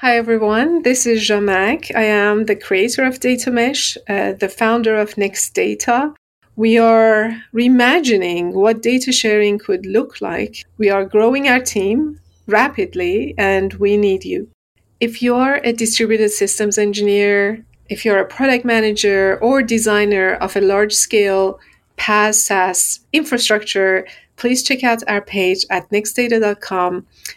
Hi, everyone. This is Zhamak. I am the creator of Data Mesh, uh, the founder of Next Data. We are reimagining what data sharing could look like. We are growing our team rapidly, and we need you. If you're a distributed systems engineer, if you're a product manager or designer of a large scale PaaS SaaS infrastructure, please check out our page at nextdata.com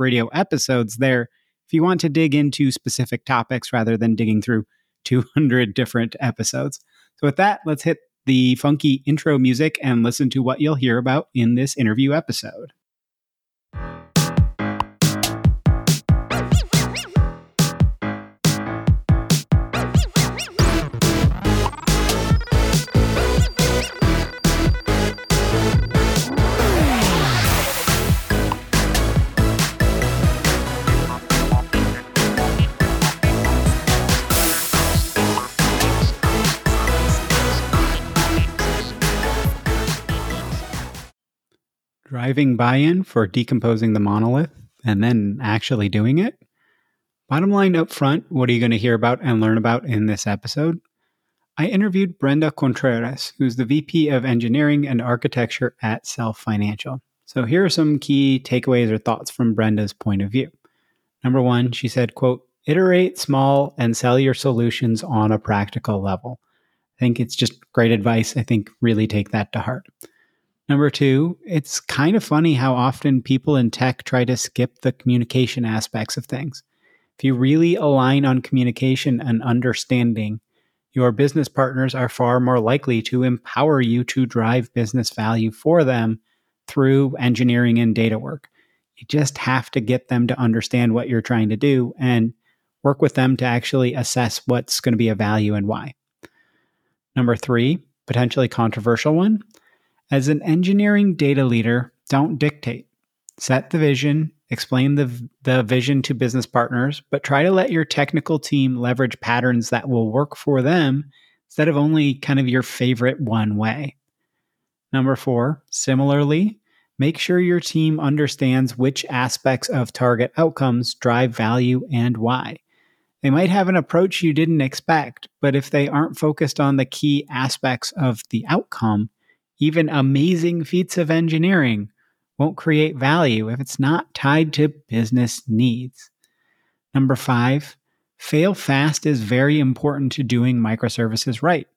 radio episodes there if you want to dig into specific topics rather than digging through 200 different episodes. So, with that, let's hit the funky intro music and listen to what you'll hear about in this interview episode. Driving buy in for decomposing the monolith and then actually doing it? Bottom line up front, what are you going to hear about and learn about in this episode? I interviewed Brenda Contreras, who's the VP of Engineering and Architecture at Self Financial. So here are some key takeaways or thoughts from Brenda's point of view. Number one, she said, quote, iterate small and sell your solutions on a practical level. I think it's just great advice. I think really take that to heart. Number two, it's kind of funny how often people in tech try to skip the communication aspects of things. If you really align on communication and understanding, your business partners are far more likely to empower you to drive business value for them through engineering and data work. You just have to get them to understand what you're trying to do and work with them to actually assess what's going to be a value and why. Number three, potentially controversial one as an engineering data leader, don't dictate. Set the vision, explain the, the vision to business partners, but try to let your technical team leverage patterns that will work for them instead of only kind of your favorite one way. Number four, similarly, make sure your team understands which aspects of target outcomes drive value and why. They might have an approach you didn't expect, but if they aren't focused on the key aspects of the outcome, even amazing feats of engineering won't create value if it's not tied to business needs. Number five, fail fast is very important to doing microservices right.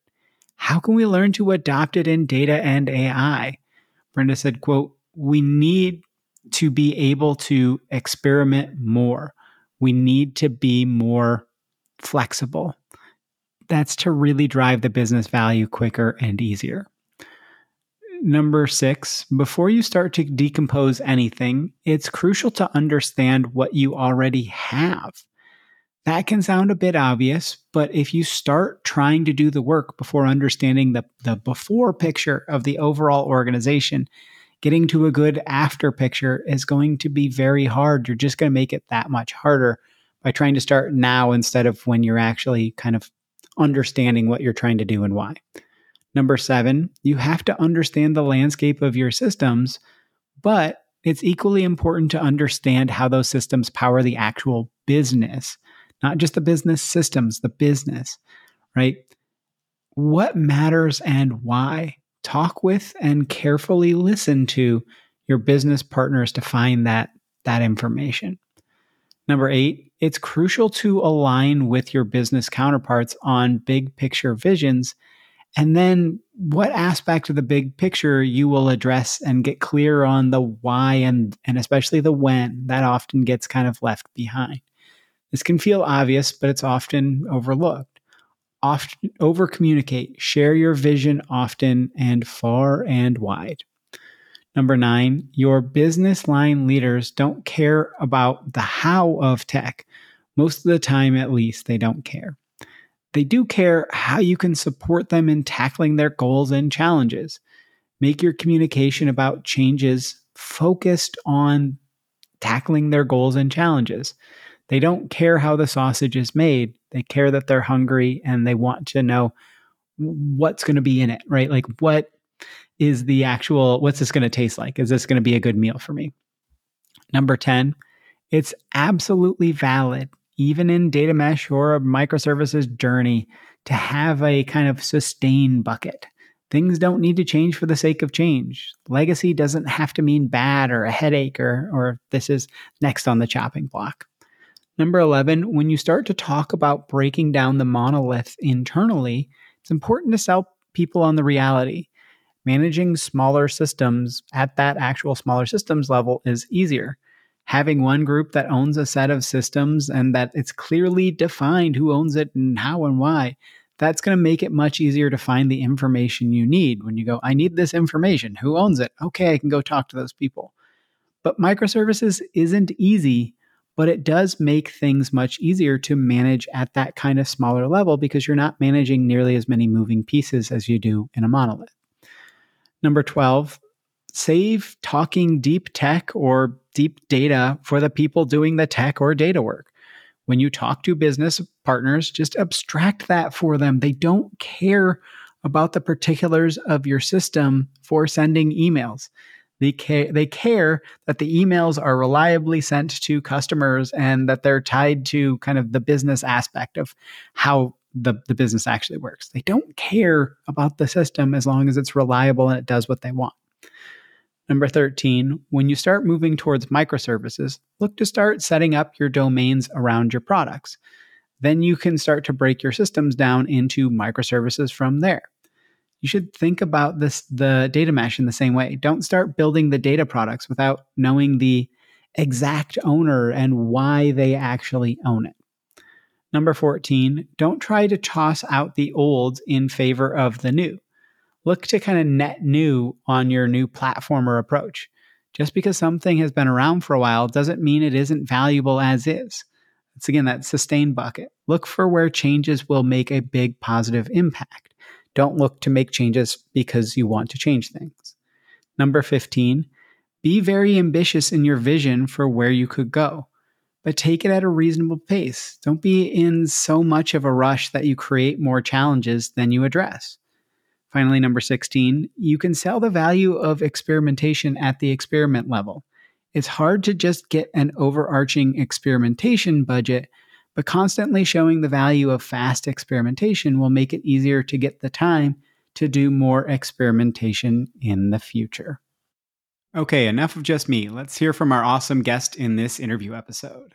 How can we learn to adopt it in data and AI? Brenda said, quote, we need to be able to experiment more. We need to be more flexible. That's to really drive the business value quicker and easier. Number six, before you start to decompose anything, it's crucial to understand what you already have. That can sound a bit obvious, but if you start trying to do the work before understanding the, the before picture of the overall organization, getting to a good after picture is going to be very hard. You're just going to make it that much harder by trying to start now instead of when you're actually kind of understanding what you're trying to do and why. Number seven, you have to understand the landscape of your systems, but it's equally important to understand how those systems power the actual business, not just the business systems, the business, right? What matters and why? Talk with and carefully listen to your business partners to find that, that information. Number eight, it's crucial to align with your business counterparts on big picture visions and then what aspect of the big picture you will address and get clear on the why and, and especially the when that often gets kind of left behind. This can feel obvious, but it's often overlooked. Often over communicate, share your vision often and far and wide. Number nine, your business line leaders don't care about the how of tech. Most of the time, at least, they don't care. They do care how you can support them in tackling their goals and challenges. Make your communication about changes focused on tackling their goals and challenges. They don't care how the sausage is made. They care that they're hungry and they want to know what's going to be in it, right? Like, what is the actual, what's this going to taste like? Is this going to be a good meal for me? Number 10, it's absolutely valid even in data mesh or a microservices journey, to have a kind of sustain bucket. Things don't need to change for the sake of change. Legacy doesn't have to mean bad or a headache or, or this is next on the chopping block. Number 11, when you start to talk about breaking down the monolith internally, it's important to sell people on the reality. Managing smaller systems at that actual smaller systems level is easier having one group that owns a set of systems and that it's clearly defined who owns it and how and why, that's going to make it much easier to find the information you need. When you go, I need this information, who owns it? Okay, I can go talk to those people. But microservices isn't easy, but it does make things much easier to manage at that kind of smaller level because you're not managing nearly as many moving pieces as you do in a monolith. Number 12, save talking deep tech or deep data for the people doing the tech or data work. When you talk to business partners, just abstract that for them. They don't care about the particulars of your system for sending emails. They care, they care that the emails are reliably sent to customers and that they're tied to kind of the business aspect of how the, the business actually works. They don't care about the system as long as it's reliable and it does what they want. Number 13, when you start moving towards microservices, look to start setting up your domains around your products. Then you can start to break your systems down into microservices from there. You should think about this the data mesh in the same way. Don't start building the data products without knowing the exact owner and why they actually own it. Number 14, don't try to toss out the old in favor of the new look to kind of net new on your new platform or approach. Just because something has been around for a while doesn't mean it isn't valuable as is. It's again that sustain bucket. Look for where changes will make a big positive impact. Don't look to make changes because you want to change things. Number 15, be very ambitious in your vision for where you could go, but take it at a reasonable pace. Don't be in so much of a rush that you create more challenges than you address. Finally, number 16, you can sell the value of experimentation at the experiment level. It's hard to just get an overarching experimentation budget, but constantly showing the value of fast experimentation will make it easier to get the time to do more experimentation in the future. Okay, enough of just me. Let's hear from our awesome guest in this interview episode.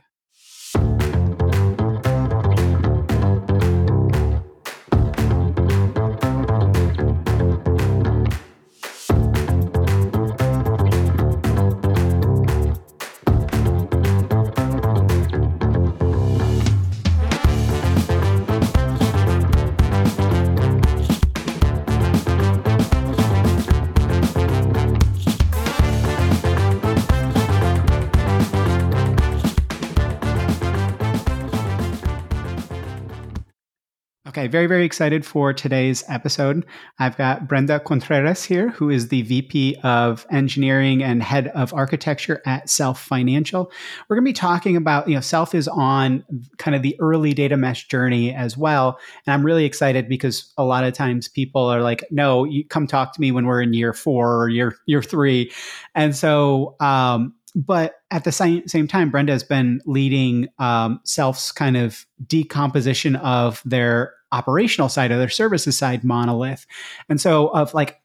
Okay, very, very excited for today's episode. I've got Brenda Contreras here, who is the VP of Engineering and Head of Architecture at Self Financial. We're going to be talking about, you know, Self is on kind of the early data mesh journey as well. And I'm really excited because a lot of times people are like, no, you come talk to me when we're in year four or year, year three. And so, um, but at the same, time, Brenda has been leading um, Self's kind of decomposition of their operational side of their services side monolith. And so, of like,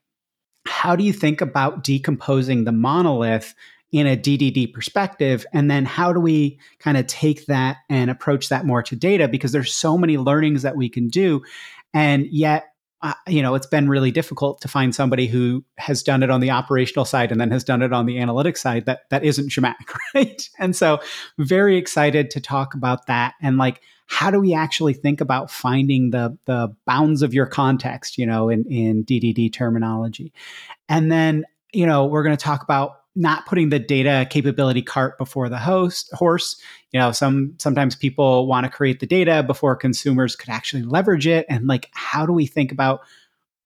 how do you think about decomposing the monolith in a DDD perspective? And then how do we kind of take that and approach that more to data? Because there's so many learnings that we can do. And yet, uh, you know, it's been really difficult to find somebody who has done it on the operational side and then has done it on the analytics side that that isn't Zhamak, right? And so, very excited to talk about that and like how do we actually think about finding the the bounds of your context, you know, in in DDD terminology, and then you know we're going to talk about not putting the data capability cart before the host horse you know some sometimes people want to create the data before consumers could actually leverage it and like how do we think about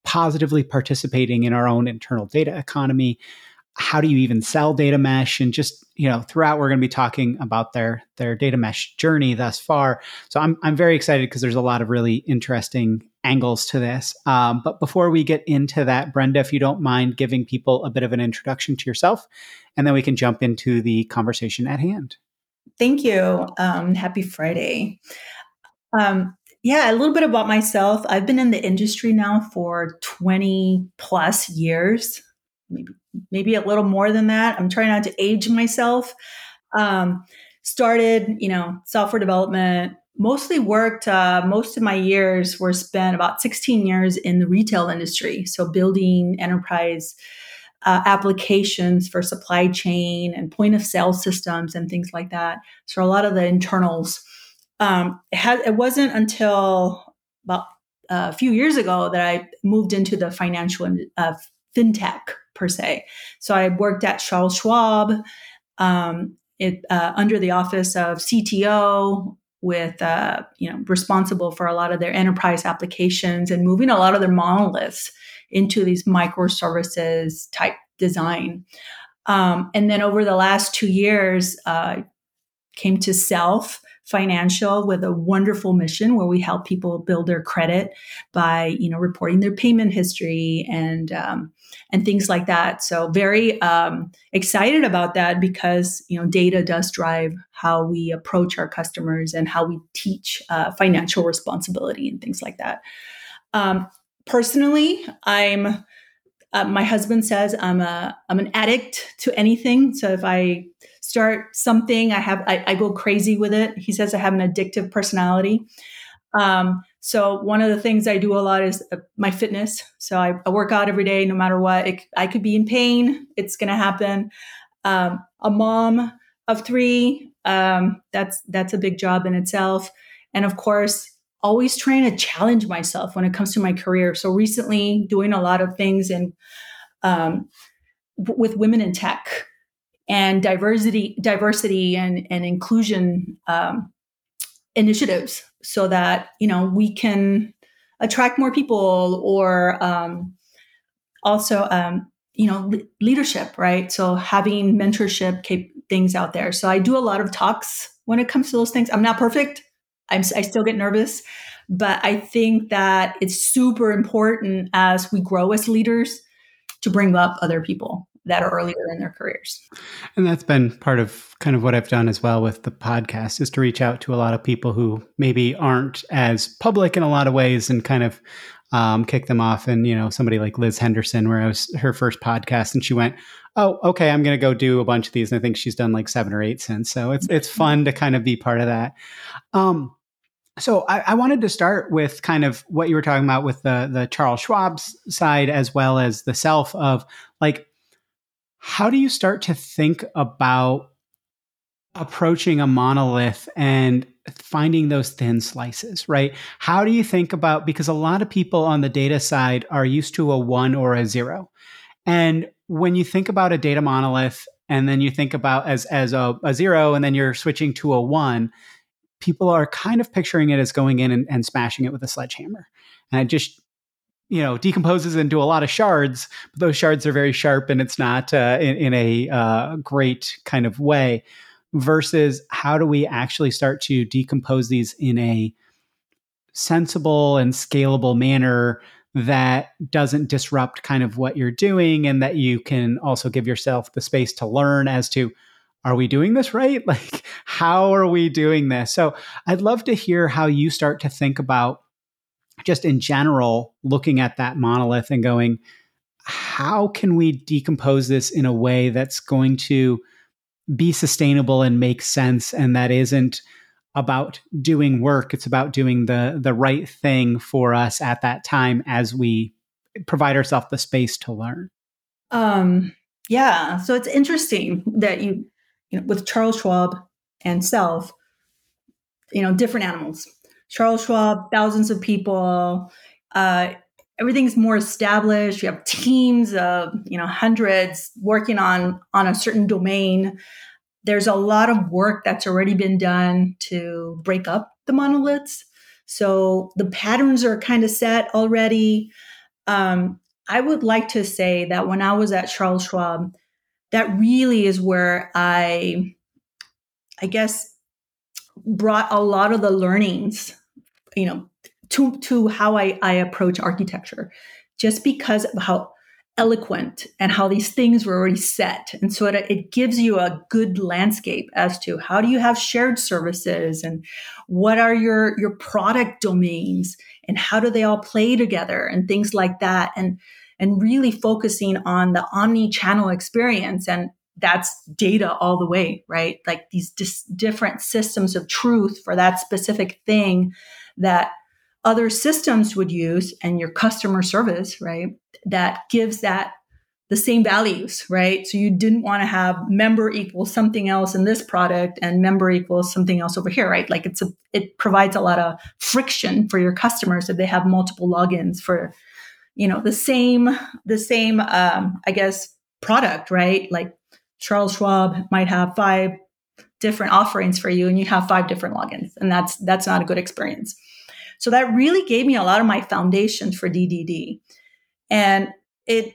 positively participating in our own internal data economy? How do you even sell data mesh? And just you know throughout we're going to be talking about their their data mesh journey thus far. So i'm, I'm very excited because there's a lot of really interesting angles to this. Um, but before we get into that brenda if you don't mind giving people a bit of an introduction to yourself and then we can jump into the conversation at hand thank you um, happy friday um, yeah a little bit about myself i've been in the industry now for 20 plus years maybe maybe a little more than that. I'm trying not to age myself. Um, started, you know, software development. Mostly worked. Uh, most of my years were spent about 16 years in the retail industry, so building enterprise uh, applications for supply chain and point of sale systems and things like that. So a lot of the internals. Um, it, had, it wasn't until about uh, a few years ago that I moved into the financial uh, fintech per se. So I worked at Charles Schwab um, it, uh, under the office of CTO with uh, you know responsible for a lot of their enterprise applications and moving a lot of their monoliths into these microservices type design. Um, and then over the last two years, uh, came to Self Financial with a wonderful mission where we help people build their credit by you know reporting their payment history and um, and things like that. So very um, excited about that because you know data does drive how we approach our customers and how we teach uh, financial responsibility and things like that. Um, personally, I'm. Uh, my husband says I'm a I'm an addict to anything. So if I start something, I have I, I go crazy with it. He says I have an addictive personality. Um, so one of the things I do a lot is uh, my fitness. So I, I work out every day, no matter what. It, I could be in pain; it's going to happen. Um, a mom of three, um, that's that's a big job in itself. And of course, always trying to challenge myself when it comes to my career. So recently, doing a lot of things in um, with women in tech and diversity, diversity and and inclusion um, initiatives so that you know we can attract more people or um, also um, you know le- leadership right? So having mentorship cap- things out there. So i do a lot of talks when it comes to those things. I'm not perfect I'm, i still get nervous but i think that it's super important as we grow as leaders to bring up other people that are earlier in their careers. And that's been part of kind of what I've done as well with the podcast is to reach out to a lot of people who maybe aren't as public in a lot of ways and kind of um, kick them off. And, you know, somebody like Liz Henderson, where I was her first podcast and she went, Oh, okay, I'm going to go do a bunch of these. And I think she's done like seven or eight since. So it's, it's fun to kind of be part of that. Um, so I, I, wanted to start with kind of what you were talking about with the the Charles Schwab's side as well as the self of like how do you start to think about approaching a monolith and finding those thin slices, right? How do you think about because a lot of people on the data side are used to a 1 or a 0. And when you think about a data monolith and then you think about as as a, a 0 and then you're switching to a 1, people are kind of picturing it as going in and, and smashing it with a sledgehammer. And it just, you know, decomposes into a lot of shards, but those shards are very sharp and it's not uh, in, in, a uh, great kind of way. Versus how do we actually start to decompose these in a sensible and scalable manner that doesn't disrupt kind of what you're doing and that you can also give yourself the space to learn as to are we doing this right? Like, how are we doing this? So, I'd love to hear how you start to think about just in general, looking at that monolith and going, how can we decompose this in a way that's going to be sustainable and make sense and that isn't about doing work it's about doing the the right thing for us at that time as we provide ourselves the space to learn um yeah so it's interesting that you you know, with Charles Schwab and Self, you know, different animals. Charles Schwab, thousands of people, uh, everything's more established. You have teams of, you know, hundreds working on on a certain domain. There's a lot of work that's already been done to break up the monoliths. So the patterns are kind of set already. Um, I would like to say that when I was at Charles Schwab, that really is where I, I guess, brought a lot of the learnings, you know, to to how I, I approach architecture, just because of how eloquent and how these things were already set. And so it, it gives you a good landscape as to how do you have shared services and what are your, your product domains and how do they all play together and things like that. And and really focusing on the omni channel experience. And that's data all the way, right? Like these dis- different systems of truth for that specific thing that other systems would use and your customer service, right? That gives that the same values, right? So you didn't want to have member equals something else in this product and member equals something else over here, right? Like it's a, it provides a lot of friction for your customers if they have multiple logins for you know the same the same um, i guess product right? Like charles schwab might have five different offerings for you and you have five different logins and that's that's not a good experience. So that really gave me a lot of my foundations for ddd and it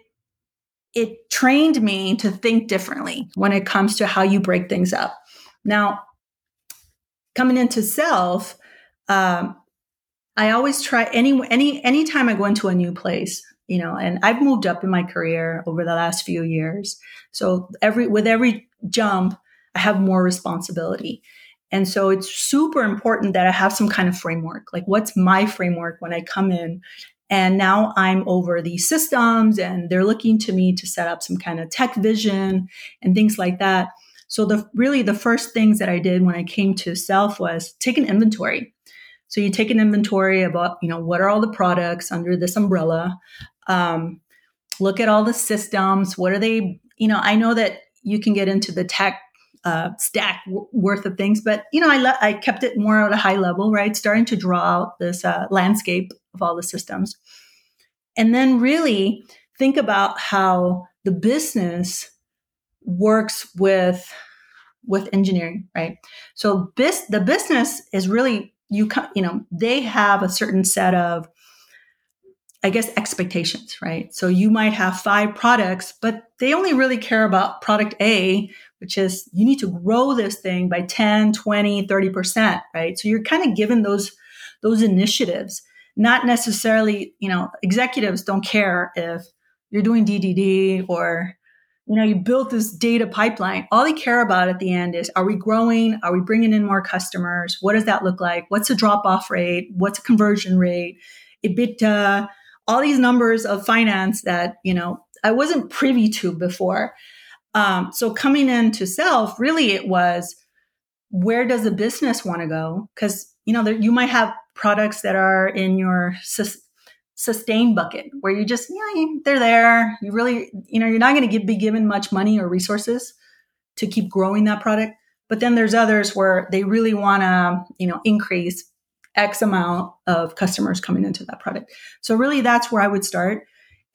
it trained me to think differently when it comes to how you break things up. Now coming into self um, I always try any any anytime I go into a new place, you know, and I've moved up in my career over the last few years. So every with every jump, I have more responsibility. And so it's super important that I have some kind of framework. Like what's my framework when I come in? And now I'm over these systems and they're looking to me to set up some kind of tech vision and things like that. So the really the first things that I did when I came to Self was take an inventory so you take an inventory about, you know, what are all the products under this umbrella? Um, look at all the systems. What are they? You know, I know that you can get into the tech uh, stack w- worth of things, but you know, I le- I kept it more at a high level, right? Starting to draw out this uh, landscape of all the systems, and then really think about how the business works with with engineering, right? So this the business is really you you know they have a certain set of I guess expectations, right? So you might have five products, but they only really care about product A, which is you need to grow this thing by 10, 20, 30%, right? So you're kind of given those those initiatives. Not necessarily, you know, executives don't care if you're doing DDD or you know, you built this data pipeline. All they care about at the end is are we growing? Are we bringing in more customers? What does that look like? What's the drop off rate? What's a conversion rate? EBITDA, all these numbers of finance that, you know, I wasn't privy to before. Um, so coming into self, really it was where does the business want to go? Because, you know, there, you might have products that are in your sustain bucket where you just yeah they're there. You really you know you're not going to be given much money or resources to keep growing that product but then there's others where they really want to you know increase x amount of customers coming into that product. So really that's where i would start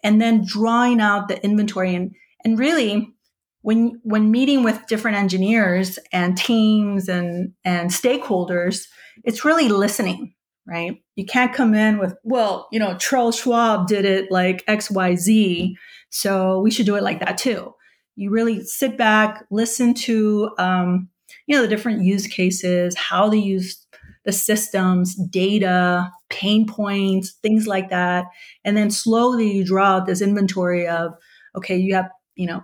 and then drawing out the inventory and and really when when meeting with different engineers and teams and and stakeholders, it's really listening, right? You can't come in with, well, you know, Charles Schwab did it like XYZ, so we should do it like that too. You really sit back, listen to um, you know the different use cases, how they use the systems, data, pain points, things like that, and then slowly you draw out this inventory of okay, you have you know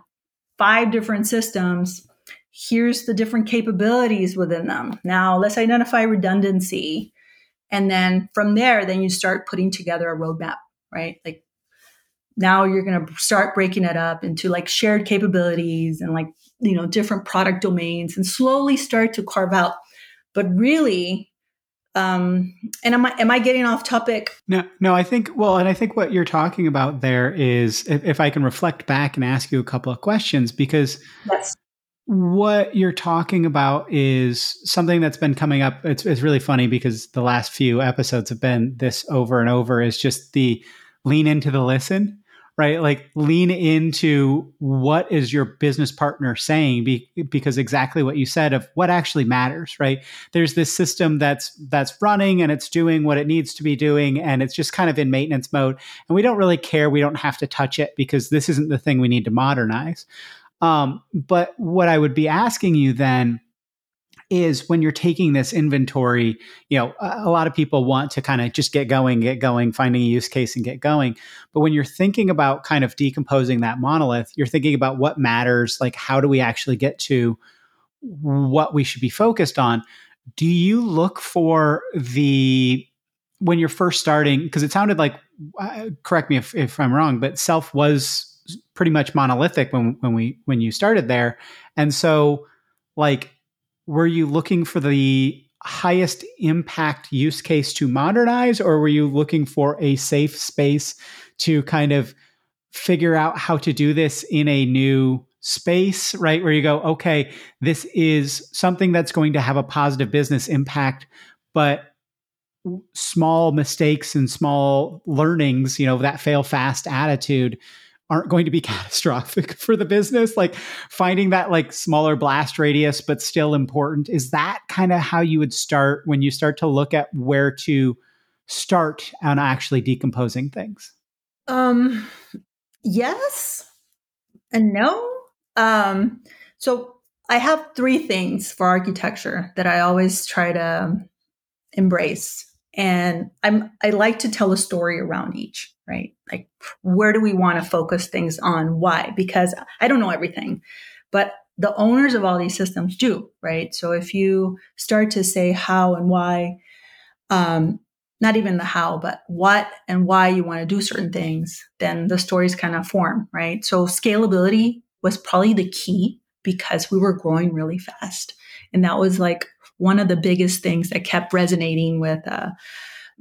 five different systems. Here's the different capabilities within them. Now let's identify redundancy. And then from there, then you start putting together a roadmap, right? Like now you're going to start breaking it up into like shared capabilities and like, you know, different product domains and slowly start to carve out. But really, um and am i am i getting off topic no no i think well and i think what you're talking about there is if, if i can reflect back and ask you a couple of questions because yes what you're talking about is something that's been coming up it's, it's really funny because the last few episodes have been this over and over is just the lean into the listen right? Like lean into what is your business partner saying be, because exactly what you said of what actually matters, right? There's this system that's that's running and it's doing what it needs to be doing and it's just kind of in maintenance mode and we don't really care, we don't have to touch it because this isn't the thing we need to modernize. Um, but what I would be asking you then is when you're taking this inventory, you know, a, a lot of people want to kind of just get going, get going, finding a use case and get going. But when you're thinking about kind of decomposing that monolith, you're thinking about what matters, like how do we actually get to what we should be focused on. Do you look for the when you're first starting because it sounded like uh, correct me if, if i'm wrong but self was pretty much monolithic when when we when you started there and so like were you looking for the highest impact use case to modernize, or were you looking for a safe space to kind of figure out how to do this in a new space, right? Where you go, okay, this is something that's going to have a positive business impact, but small mistakes and small learnings, you know, that fail fast attitude aren't going to be catastrophic for the business. Like finding that like smaller blast radius but still important is that kind of how you would start when you start to look at where to start on actually decomposing things? Um yes and no. Um so i have three things for architecture that i always try to embrace and i'm i like to tell a story around each right? Like where do we want to focus things on? Why? Because i don't know everything but the owners of all these systems do right? So if you start to say how and why um, not even the how but what and why you want to do certain things then the stories kind of form right? So scalability was probably the key because we were growing really fast. And that was like one of the biggest things that kept resonating with uh,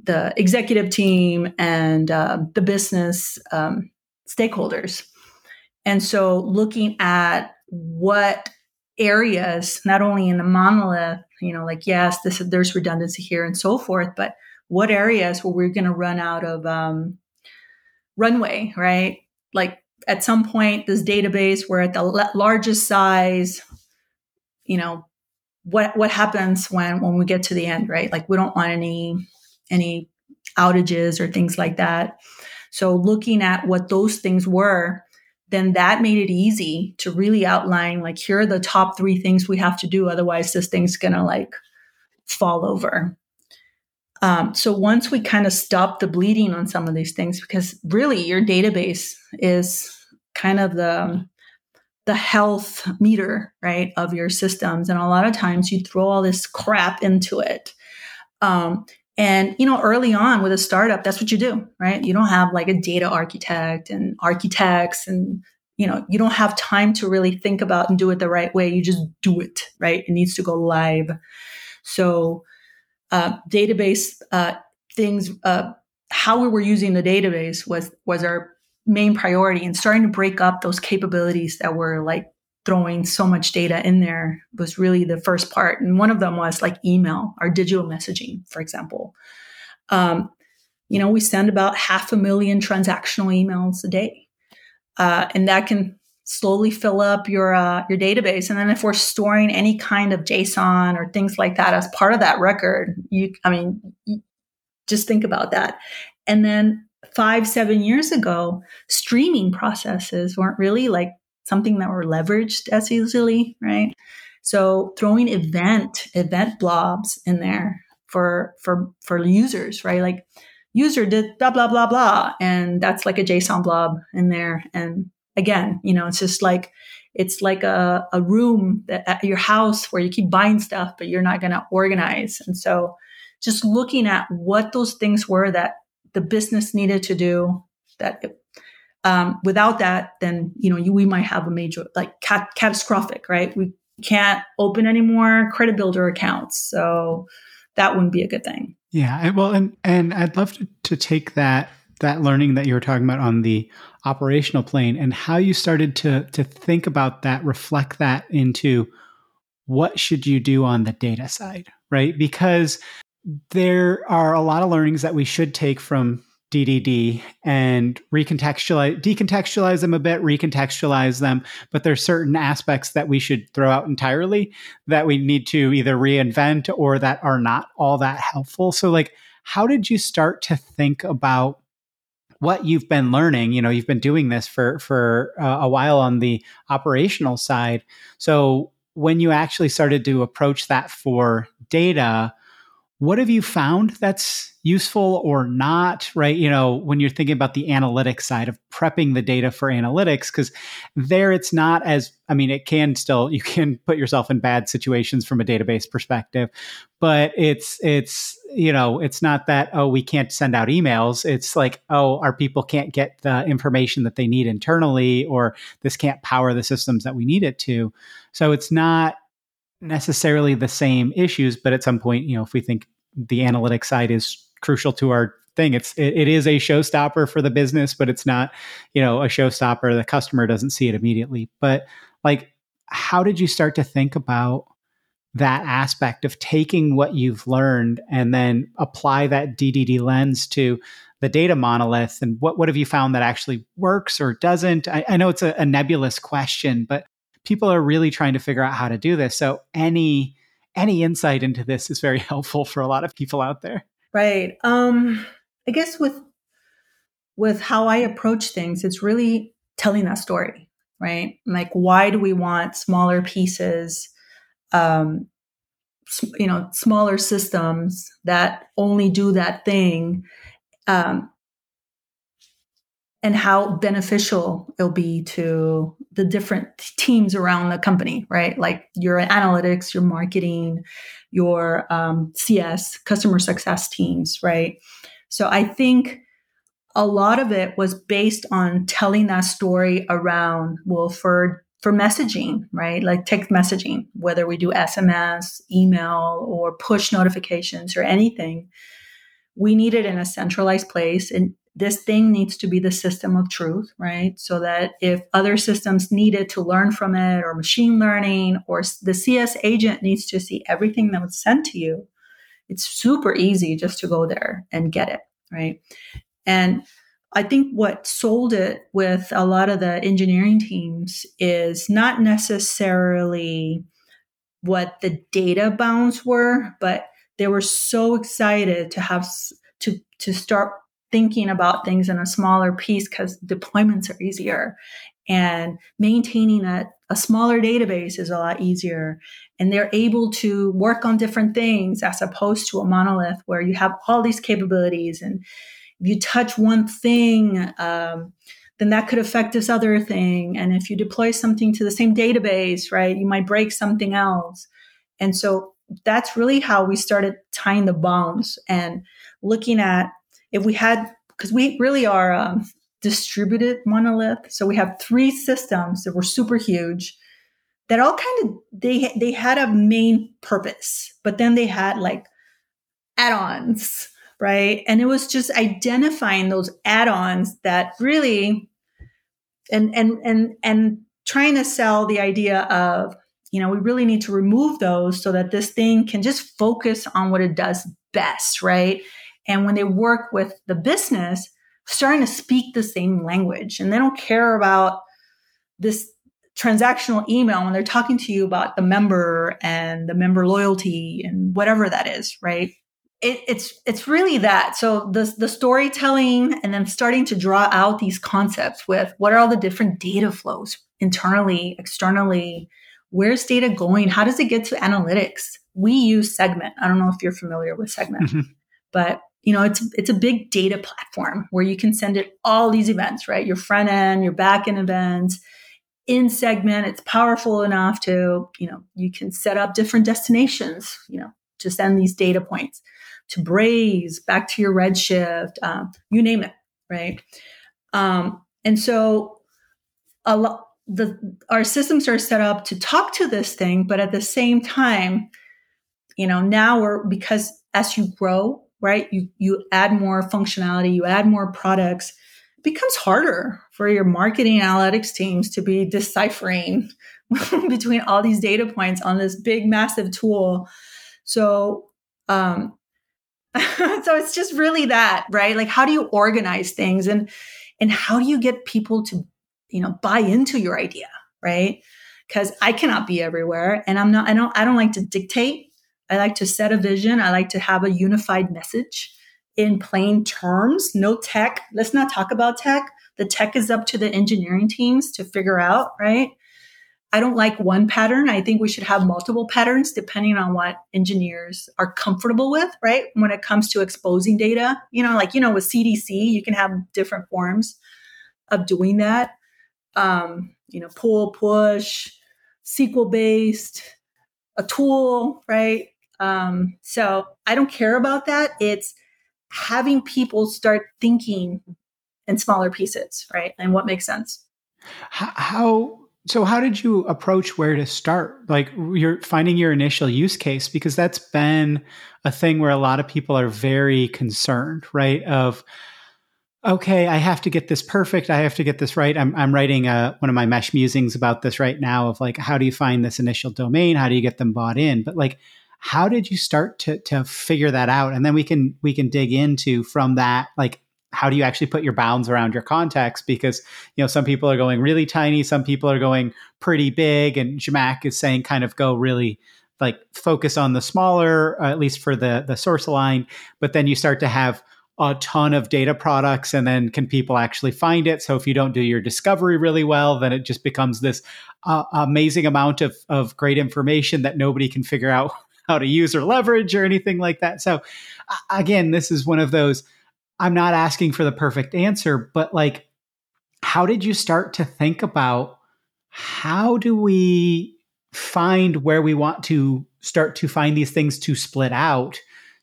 the executive team and uh, the business um, stakeholders. And so, looking at what areas, not only in the monolith, you know, like yes, this there's redundancy here and so forth, but what areas where we're going to run out of um, runway, right? Like at some point, this database, we're at the largest size, you know, what what happens when when we get to the end, right? Like we don't want any any outages or things like that. So looking at what those things were, then that made it easy to really outline like here are the top three things we have to do otherwise this thing's gonna like fall over um, so once we kind of stop the bleeding on some of these things because really your database is kind of the the health meter right of your systems and a lot of times you throw all this crap into it um, and, you know, early on with a startup, that's what you do, right? You don't have like a data architect and architects and, you know, you don't have time to really think about and do it the right way. You just do it, right? It needs to go live. So, uh, database uh, things, uh, how we were using the database was was our main priority, and starting to break up those capabilities that were like throwing so much data in there was really the first part. And one of them was like email, our digital messaging, for example. Um, you know, we send about half a million transactional emails a day. Uh, and that can slowly fill up your uh, your database. And then if we're storing any kind of JSON or things like that as part of that record, you, I mean, just think about that. And then five, seven years ago, streaming processes weren't really like something that were leveraged as easily, right? So throwing event event blobs in there for for for users, right? Like user did blah blah blah blah, and that's like a JSON blob in there. And again, you know, it's just like it's like a, a room that, at your house where you keep buying stuff, but you're not going to organize. And so just looking at what those things were that the business needed to do that um, without that then you know you, we might have a major like cat- catastrophic right? We can't open any more credit builder accounts so that wouldn't be a good thing. Yeah well and and i'd love to, to take that that learning that you were talking about on the operational plane and how you started to to think about that reflect that into what should you do on the data side right? Because there are a lot of learnings that we should take from DDD and recontextualize, decontextualize them a bit, recontextualize them. But there's certain aspects that we should throw out entirely that we need to either reinvent or that are not all that helpful. So, like, how did you start to think about what you've been learning? You know, you've been doing this for for uh, a while on the operational side. So, when you actually started to approach that for data, what have you found that's useful or not right? You know when you're thinking about the analytics side of prepping the data for analytics because there it's not as i mean it can still you can put yourself in bad situations from a database perspective but it's it's you know it's not that oh we can't send out emails. It's like oh our people can't get the information that they need internally or this can't power the systems that we need it to. So it's not necessarily the same issues but at some point you know if we think the analytics side is crucial to our thing. It's it, it is a showstopper for the business, but it's not, you know, a showstopper. The customer doesn't see it immediately. But like, how did you start to think about that aspect of taking what you've learned and then apply that DDD lens to the data monolith? And what what have you found that actually works or doesn't? I, I know it's a, a nebulous question, but people are really trying to figure out how to do this. So any any insight into this is very helpful for a lot of people out there. Right. Um, I guess with with how I approach things, it's really telling that story, right? Like, why do we want smaller pieces? Um, you know, smaller systems that only do that thing, um, and how beneficial it'll be to the different teams around the company, right? Like your analytics, your marketing, your um, CS, customer success teams, right? So I think a lot of it was based on telling that story around, well, for for messaging, right? Like text messaging, whether we do SMS, email, or push notifications or anything, we need it in a centralized place. And this thing needs to be the system of truth, right? So that if other systems needed to learn from it or machine learning or the CS agent needs to see everything that was sent to you, it's super easy just to go there and get it, right? And I think what sold it with a lot of the engineering teams is not necessarily what the data bounds were, but they were so excited to have to to start thinking about things in a smaller piece because deployments are easier. And maintaining a, a smaller database is a lot easier. And they're able to work on different things as opposed to a monolith where you have all these capabilities and if you touch one thing um, then that could affect this other thing. And if you deploy something to the same database right you might break something else. And so that's really how we started tying the bounds and looking at if we had, because we really are um, distributed monolith, so we have three systems that were super huge that all kind of they they had a main purpose, but then they had like add-ons, right? And it was just identifying those add-ons that really and and and and trying to sell the idea of you know we really need to remove those so that this thing can just focus on what it does best right and when they work with the business, starting to speak the same language and they don't care about this transactional email when they're talking to you about the member and the member loyalty and whatever that is, right? It, it's it's really that. So the the storytelling and then starting to draw out these concepts with what are all the different data flows internally, externally, where's data going? How does it get to analytics? We use Segment. I don't know if you're familiar with Segment, mm-hmm. but you know it's it's a big data platform where you can send it all these events, right? Your front end, your back end events in segment it's powerful enough to you know you can set up different destinations you know to send these data points to braze back to your redshift um, you name it right um, and so a lot the our systems are set up to talk to this thing but at the same time you know now we're because as you grow right? You you add more functionality you add more products becomes harder for your marketing analytics teams to be deciphering between all these data points on this big massive tool. So um so it's just really that right? Like how do you organize things and and how do you get people to you know buy into your idea right? Because i cannot be everywhere and i'm not i don't i don't like to dictate i like to set a vision i like to have a unified message in plain terms, no tech. Let's not talk about tech. The tech is up to the engineering teams to figure out, right? I don't like one pattern. I think we should have multiple patterns depending on what engineers are comfortable with, right? When it comes to exposing data, you know, like, you know, with CDC, you can have different forms of doing that. Um, you know, pull, push, SQL based, a tool, right? Um, so I don't care about that. It's having people start thinking in smaller pieces, right? And what makes sense. How so how did you approach where to start? Like you're finding your initial use case because that's been a thing where a lot of people are very concerned, right? Of okay, I have to get this perfect. I have to get this right. I'm, I'm writing a, uh, one of my mesh musings about this right now of like, how do you find this initial domain? How do you get them bought in? But like, how did you start to to figure that out? And then we can we can dig into from that like how do you actually put your bounds around your context? Because you know some people are going really tiny some people are going pretty big and Zhamak is saying kind of go really like focus on the smaller uh, at least for the the source line. But then you start to have a ton of data products and then can people actually find it? So if you don't do your discovery really well then it just becomes this uh, amazing amount of, of great information that nobody can figure out how to use or leverage or anything like that. So again, this is one of those I'm not asking for the perfect answer, but like how did you start to think about how do we find where we want to start to find these things to split out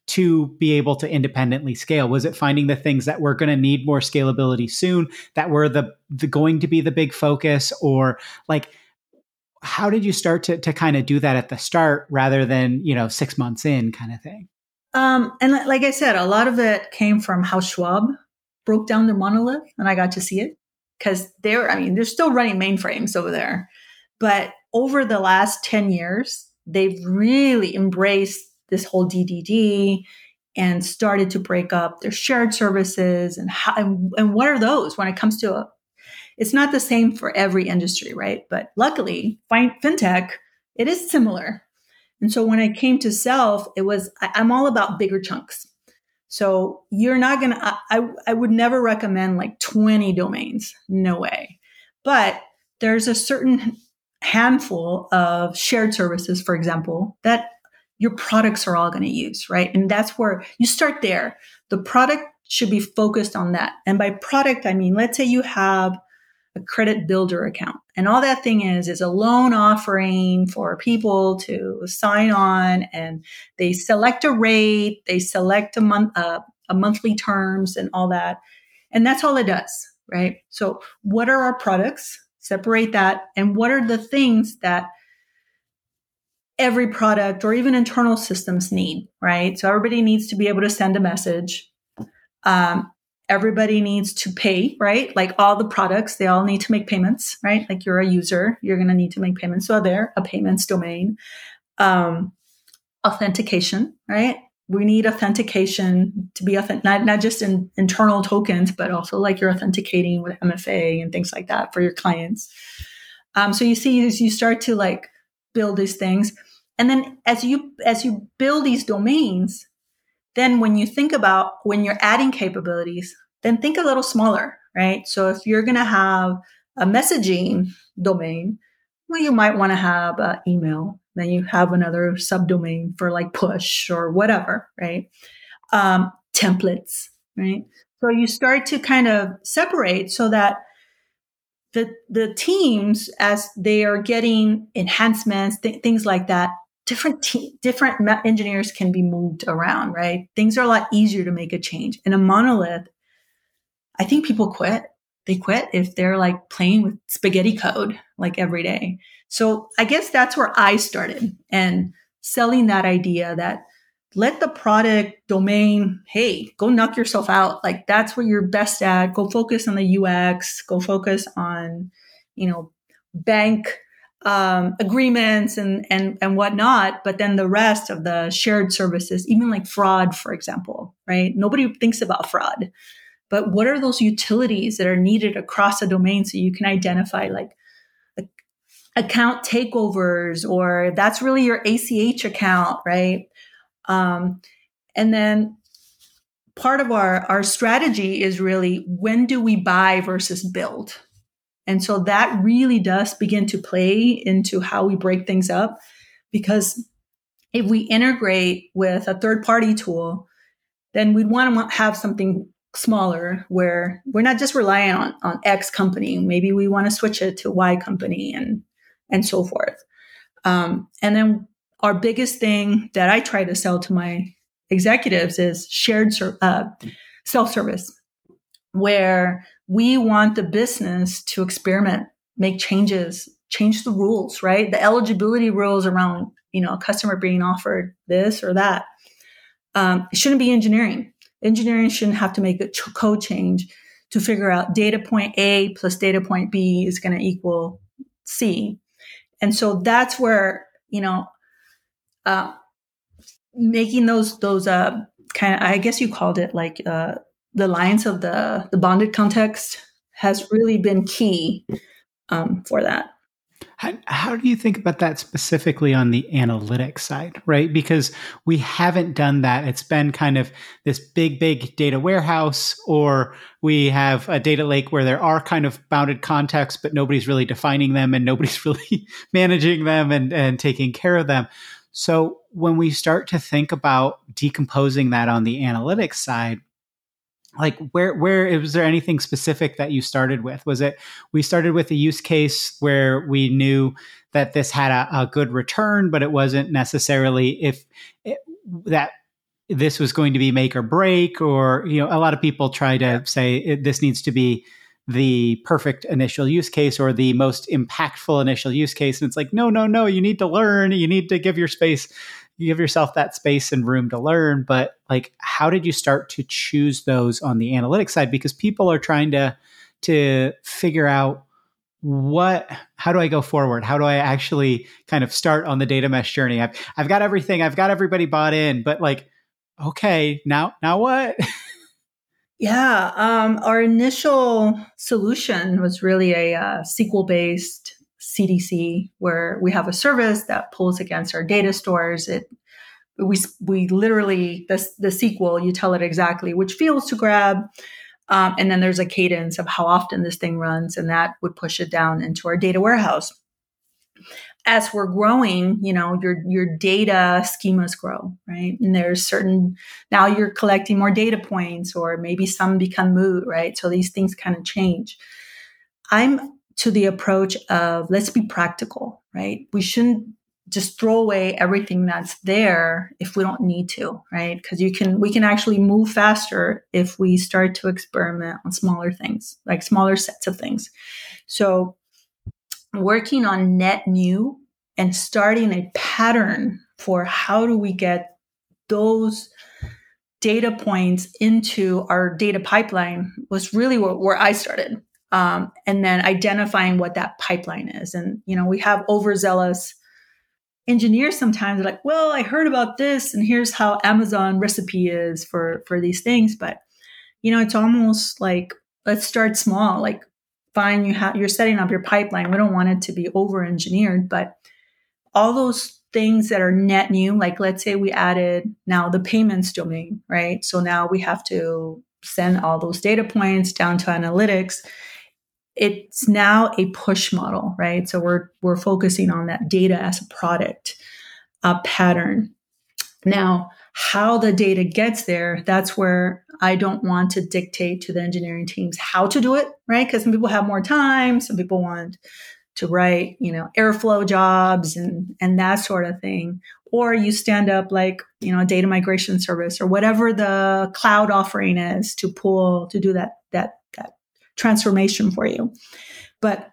to be able to independently scale? Was it finding the things that were going to need more scalability soon that were the, the going to be the big focus or like how did you start to, to kind of do that at the start rather than you know six months in kind of thing? Um, and like i said a lot of it came from how schwab broke down their monolith and i got to see it because they're i mean they're still running mainframes over there. But over the last 10 years they've really embraced this whole ddd and started to break up their shared services and how and, and what are those when it comes to it's not the same for every industry, right? But luckily, fintech, it is similar. And so when I came to self, it was, I, am all about bigger chunks. So you're not going to, I, I would never recommend like 20 domains. No way. But there's a certain handful of shared services, for example, that your products are all going to use, right? And that's where you start there. The product should be focused on that. And by product, I mean, let's say you have a credit builder account. And all that thing is, is a loan offering for people to sign on and they select a rate, they select a month, uh, a monthly terms and all that. And that's all it does, right? So what are our products? Separate that. And what are the things that every product or even internal systems need, right? So everybody needs to be able to send a message. Um, everybody needs to pay, right? Like all the products, they all need to make payments, right? Like you're a user, you're going to need to make payments. So there, a payments domain. Um, authentication, right? We need authentication to be authentic, not, not just in internal tokens, but also like you're authenticating with MFA and things like that for your clients. Um, so you see, as you start to like build these things, and then as you as you build these domains, then when you think about when you're adding capabilities, then think a little smaller, right? So if you're going to have a messaging domain, well, you might want to have an email. Then you have another subdomain for like push or whatever, right? Um, templates, right? So you start to kind of separate so that the the teams, as they are getting enhancements, th- things like that, different te- different engineers can be moved around, right? Things are a lot easier to make a change. In a monolith, I think people quit. They quit if they're like playing with spaghetti code like every day. So I guess that's where I started and selling that idea that let the product domain, hey, go knock yourself out. Like that's what you're best at. Go focus on the UX, go focus on, you know, bank um, agreements and, and, and whatnot. But then the rest of the shared services, even like fraud, for example, right? Nobody thinks about fraud, but what are those utilities that are needed across a domain so you can identify like account takeovers or that's really your ACH account, right? Um, and then part of our, our strategy is really when do we buy versus build? And so that really does begin to play into how we break things up because if we integrate with a third party tool, then we'd want to have something smaller where we're not just relying on, on X company. Maybe we want to switch it to Y company and and so forth. Um, and then our biggest thing that I try to sell to my executives is shared uh, self service, where we want the business to experiment, make changes, change the rules, right? The eligibility rules around you know a customer being offered this or that. Um, it shouldn't be engineering. Engineering shouldn't have to make a ch- code change to figure out data point A plus data point B is going to equal C. And so that's where, you know, uh, making those those uh kind of I guess you called it like uh the lines of the the bounded context has really been key um, for that. How, how, do you think about that specifically on the analytics side, right? Because we haven't done that. It's been kind of this big, big data warehouse, or we have a data lake where there are kind of bounded contexts, but nobody's really defining them and nobody's really managing them and, and taking care of them. So when we start to think about decomposing that on the analytics side, like where where was there anything specific that you started with? Was it we started with a use case where we knew that this had a, a good return but it wasn't necessarily if it, that this was going to be make or break or you know a lot of people try to say this needs to be the perfect initial use case or the most impactful initial use case and it's like no no no you need to learn you need to give your space you give yourself that space and room to learn but like how did you start to choose those on the analytics side? Because people are trying to to figure out what how do i go forward? How do i actually kind of start on the data mesh journey? I've, I've got everything. I've got everybody bought in but like okay now now what? Yeah um, our initial solution was really a uh, sql based CDC, where we have a service that pulls against our data stores. It we we literally the the SQL you tell it exactly which fields to grab, um, and then there's a cadence of how often this thing runs, and that would push it down into our data warehouse. As we're growing, you know your your data schemas grow, right? And there's certain now you're collecting more data points, or maybe some become moot, right? So these things kind of change. I'm to the approach of let's be practical, right? We shouldn't just throw away everything that's there if we don't need to, right? Because you can we can actually move faster if we start to experiment on smaller things, like smaller sets of things. So working on net new and starting a pattern for how do we get those data points into our data pipeline was really where, where I started um, and then identifying what that pipeline is. And you know, we have overzealous engineers sometimes like, well, I heard about this, and here's how Amazon recipe is for for these things. But you know, it's almost like let's start small. Like fine, you have you're setting up your pipeline. We don't want it to be over engineered, but all those things that are net new, like let's say we added now the payments domain, right? So now we have to send all those data points down to analytics. It's now a push model, right? So we're we're focusing on that data as a product, a pattern. Now, how the data gets there, that's where I don't want to dictate to the engineering teams how to do it, right? Because some people have more time, some people want to write, you know, airflow jobs and and that sort of thing. Or you stand up like, you know, a data migration service or whatever the cloud offering is to pull to do that that that transformation for you. But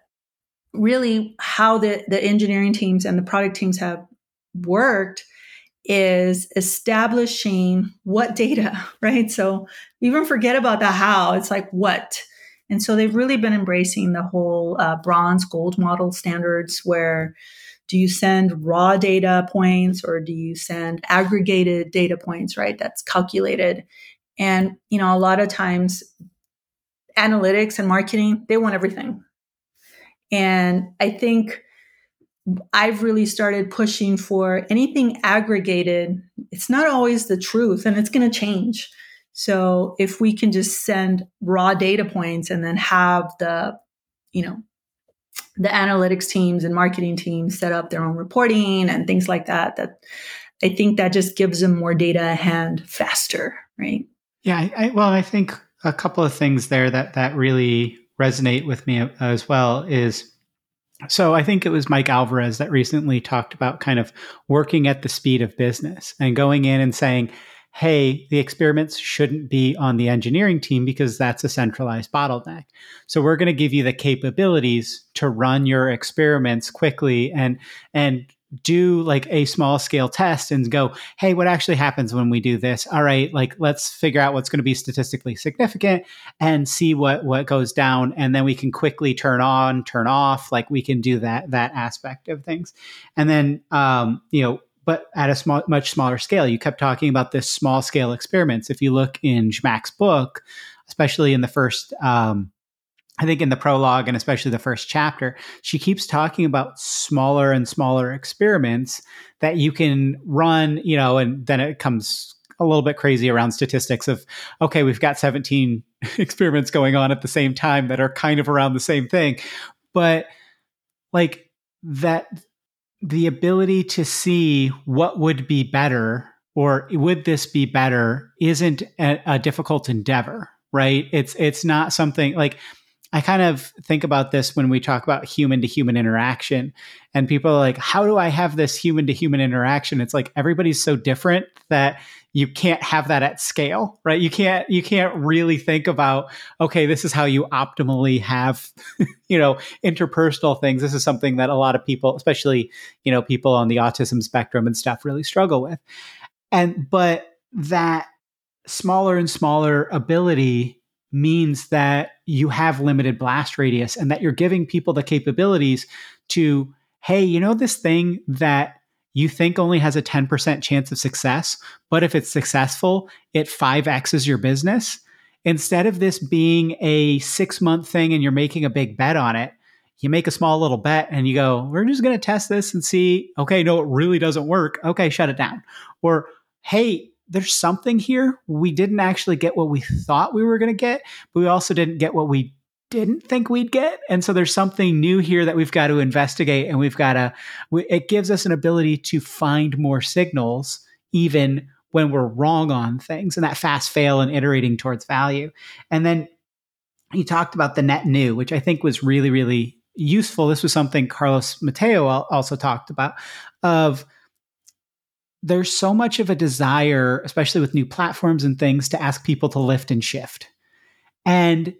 really how the, the engineering teams and the product teams have worked is establishing what data, right? So even forget about the how, it's like what. And so they've really been embracing the whole uh, bronze gold model standards where do you send raw data points or do you send aggregated data points, right? That's calculated. And, you know, a lot of times analytics and marketing, they want everything. And I think I've really started pushing for anything aggregated. It's not always the truth and it's going to change. So if we can just send raw data points and then have the, you know, the analytics teams and marketing teams set up their own reporting and things like that, that I think that just gives them more data at hand faster, right? Yeah, I, well, I think a couple of things there that that really resonate with me uh, as well is so I think it was Mike Alvarez that recently talked about kind of working at the speed of business and going in and saying, hey, the experiments shouldn't be on the engineering team because that's a centralized bottleneck. So we're going to give you the capabilities to run your experiments quickly and and do like a small scale test and go, hey, what actually happens when we do this? All right, like let's figure out what's going to be statistically significant and see what what goes down, and then we can quickly turn on, turn off. Like we can do that that aspect of things, and then um, you know. But at a small, much smaller scale, you kept talking about this small scale experiments. If you look in Zhamak's book, especially in the first um, I think in the prologue and especially the first chapter, she keeps talking about smaller and smaller experiments that you can run, you know, and then it comes a little bit crazy around statistics of, okay, we've got 17 experiments going on at the same time that are kind of around the same thing. But like that, the ability to see what would be better or would this be better isn't a, a difficult endeavor, right? It's, it's not something like, I kind of think about this when we talk about human to human interaction. And people are like, how do I have this human to human interaction? It's like everybody's so different that you can't have that at scale, right? You can't you can't really think about, okay, this is how you optimally have, you know, interpersonal things. This is something that a lot of people, especially, you know, people on the autism spectrum and stuff really struggle with. And but that smaller and smaller ability means that you have limited blast radius and that you're giving people the capabilities to, hey, you know, this thing that you think only has a 10% chance of success, but if it's successful, it 5x's your business. Instead of this being a six month thing and you're making a big bet on it, you make a small little bet and you go, we're just going to test this and see, okay, no, it really doesn't work. Okay, shut it down. Or, hey, there's something here. We didn't actually get what we thought we were going to get, but we also didn't get what we didn't think we'd get. And so there's something new here that we've got to investigate and we've got to, it gives us an ability to find more signals even when we're wrong on things and that fast fail and iterating towards value. And then he talked about the net new, which I think was really, really useful. This was something Carlos Mateo also talked about of, there's so much of a desire, especially with new platforms and things, to ask people to lift and shift. And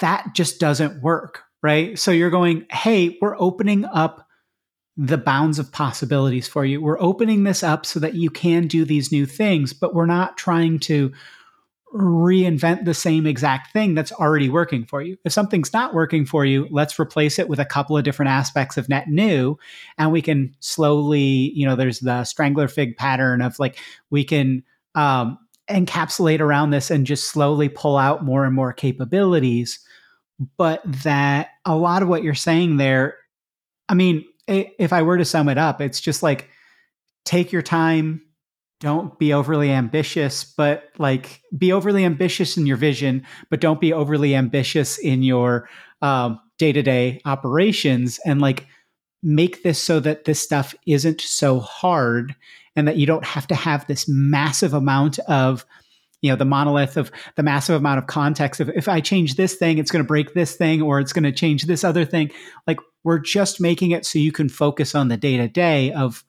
that just doesn't work, right? So you're going, hey, we're opening up the bounds of possibilities for you. We're opening this up so that you can do these new things, but we're not trying to reinvent the same exact thing that's already working for you. If something's not working for you, let's replace it with a couple of different aspects of net new and we can slowly, you know, there's the strangler fig pattern of like we can um, encapsulate around this and just slowly pull out more and more capabilities but that a lot of what you're saying there, I mean, if I were to sum it up, it's just like take your time, don't be overly ambitious, but like be overly ambitious in your vision, but don't be overly ambitious in your day to day operations and like make this so that this stuff isn't so hard and that you don't have to have this massive amount of you know the monolith of the massive amount of context of if i change this thing it's going to break this thing or it's going to change this other thing. Like we're just making it so you can focus on the day to day of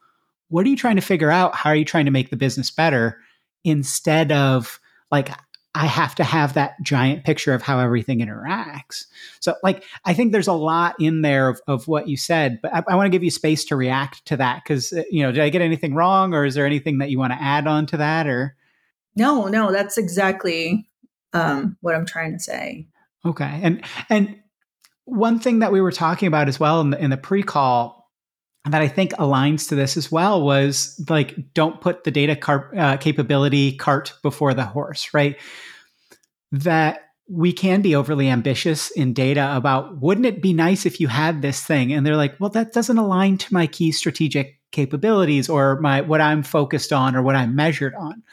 what are you trying to figure out how are you trying to make the business better instead of like I have to have that giant picture of how everything interacts. So, like, I think there's a lot in there of, of what you said, but I, I want to give you space to react to that because, uh, you know, did I get anything wrong or is there anything that you want to add on to that or? No, no, that's exactly um, what I'm trying to say. Okay. And, and one thing that we were talking about as well in the, in the pre call that I think aligns to this as well was like, don't put the data car- uh, capability cart before the horse, right? That we can be overly ambitious in data about wouldn't it be nice if you had this thing? And they're like, well, that doesn't align to my key strategic capabilities or my what I'm focused on or what I'm measured on.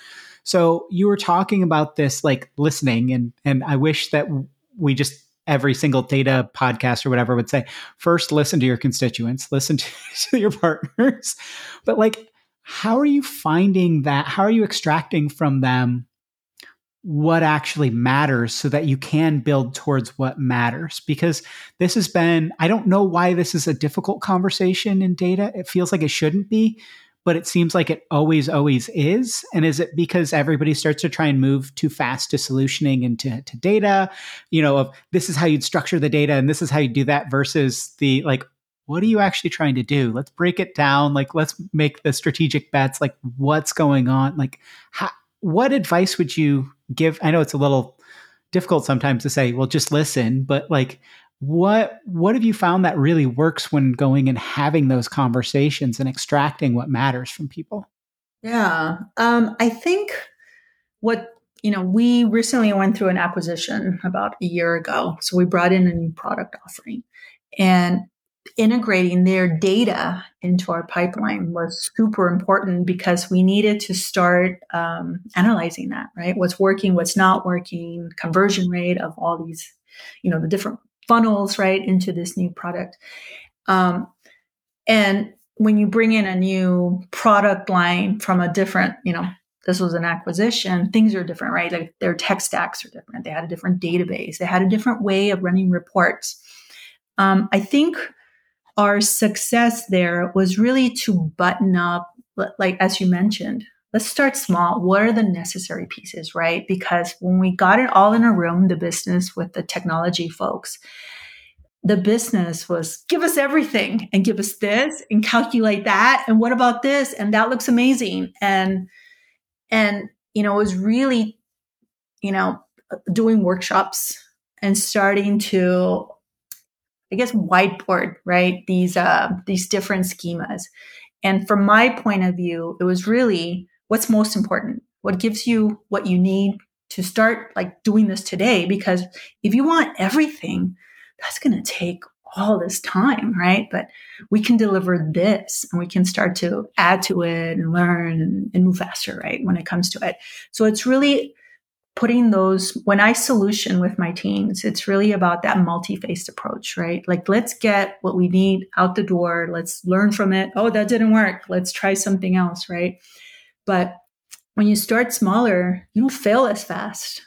So you were talking about this like listening and and I wish that we just every single data podcast or whatever would say first listen to your constituents listen to, to your partners. But like how are you finding that? How are you extracting from them what actually matters so that you can build towards what matters? Because this has been i don't know why this is a difficult conversation in data. It feels like it shouldn't be but it seems like it always, always is. And is it because everybody starts to try and move too fast to solutioning into to data? You know, of this is how you'd structure the data and this is how you do that versus the like, what are you actually trying to do? Let's break it down. Like, let's make the strategic bets. Like, what's going on? Like, how, what advice would you give? I know it's a little difficult sometimes to say, well, just listen, but like, what what have you found that really works when going and having those conversations and extracting what matters from people? Yeah um, i think what you know we recently went through an acquisition about a year ago so we brought in a new product offering and integrating their data into our pipeline was super important because we needed to start um, analyzing that right? What's working what's not working conversion rate of all these you know the different funnels right into this new product. Um, and when you bring in a new product line from a different, you know, this was an acquisition, things are different, right? Like their tech stacks are different. They had a different database. They had a different way of running reports. Um, I think our success there was really to button up, like as you mentioned, let's start small. What are the necessary pieces, right? Because when we got it all in a room, the business with the technology folks, the business was give us everything and give us this and calculate that and what about this and that looks amazing and and you know it was really you know doing workshops and starting to i guess whiteboard right these uh these different schemas and from my point of view it was really what's most important? What gives you what you need to start like doing this today? Because if you want everything that's going to take all this time right? But we can deliver this and we can start to add to it and learn and, move faster right when it comes to it. So it's really putting those when i solution with my teams it's really about that multi-faced approach right? Like let's get what we need out the door. Let's learn from it. Oh that didn't work. Let's try something else right but when you start smaller, you don't fail as fast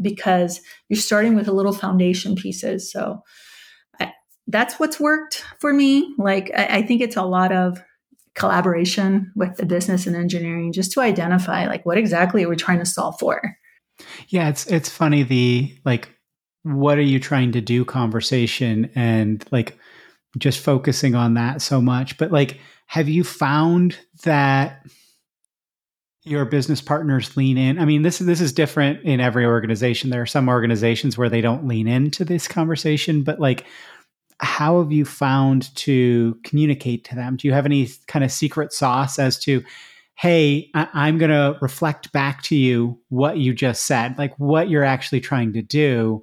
because you're starting with a little foundation pieces. So I, that's what's worked for me. Like, I, I think it's a lot of collaboration with the business and engineering just to identify like what exactly are we trying to solve for yeah it's it's funny the like what are you trying to do conversation and like just focusing on that so much but like have you found that your business partners lean in? I mean, this this is different in every organization. There are some organizations where they don't lean into this conversation, but like how have you found to communicate to them? Do you have any kind of secret sauce as to, hey, I- am going to reflect back to you what you just said, like what you're actually trying to do,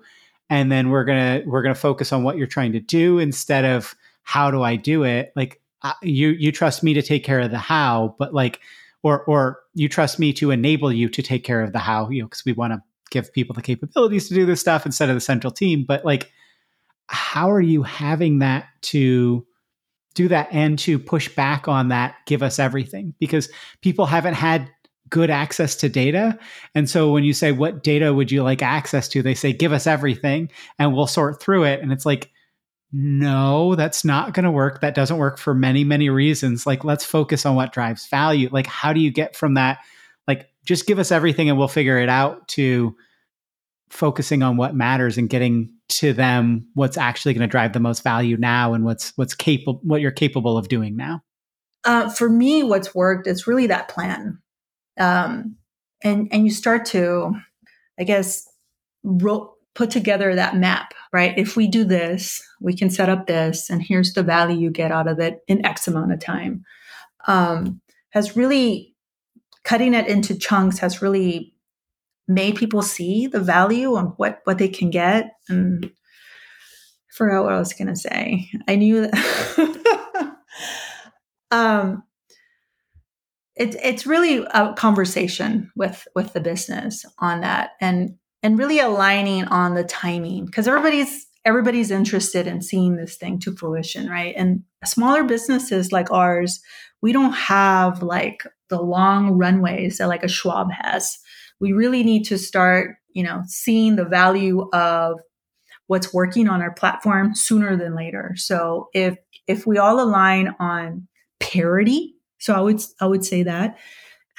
and then we're gonna we're gonna focus on what you're trying to do instead of how do I do it. Like you you trust me to take care of the how, but like or or you trust me to enable you to take care of the how, you know, because we want to give people the capabilities to do this stuff instead of the central team. But like, how are you having that to do that and to push back on that? Give us everything because people haven't had good access to data. And so when you say, what data would you like access to? They say, give us everything and we'll sort through it. And it's like, no, that's not going to work. That doesn't work for many, many reasons. Like, let's focus on what drives value. Like, how do you get from that? Like, just give us everything and we'll figure it out to focusing on what matters and getting to them what's actually going to drive the most value now and what's what's capable what you're capable of doing now uh, for me what's worked is really that plan um, and and you start to i guess ro- put together that map right if we do this we can set up this and here's the value you get out of it in x amount of time um, has really cutting it into chunks has really made people see the value and what what they can get and I forgot what I was gonna say. I knew that um it's it's really a conversation with with the business on that and and really aligning on the timing because everybody's everybody's interested in seeing this thing to fruition right? And smaller businesses like ours we don't have like the long runways that like a schwab has. We really need to start you know seeing the value of what's working on our platform sooner than later. So if if we all align on parity so I would I would say that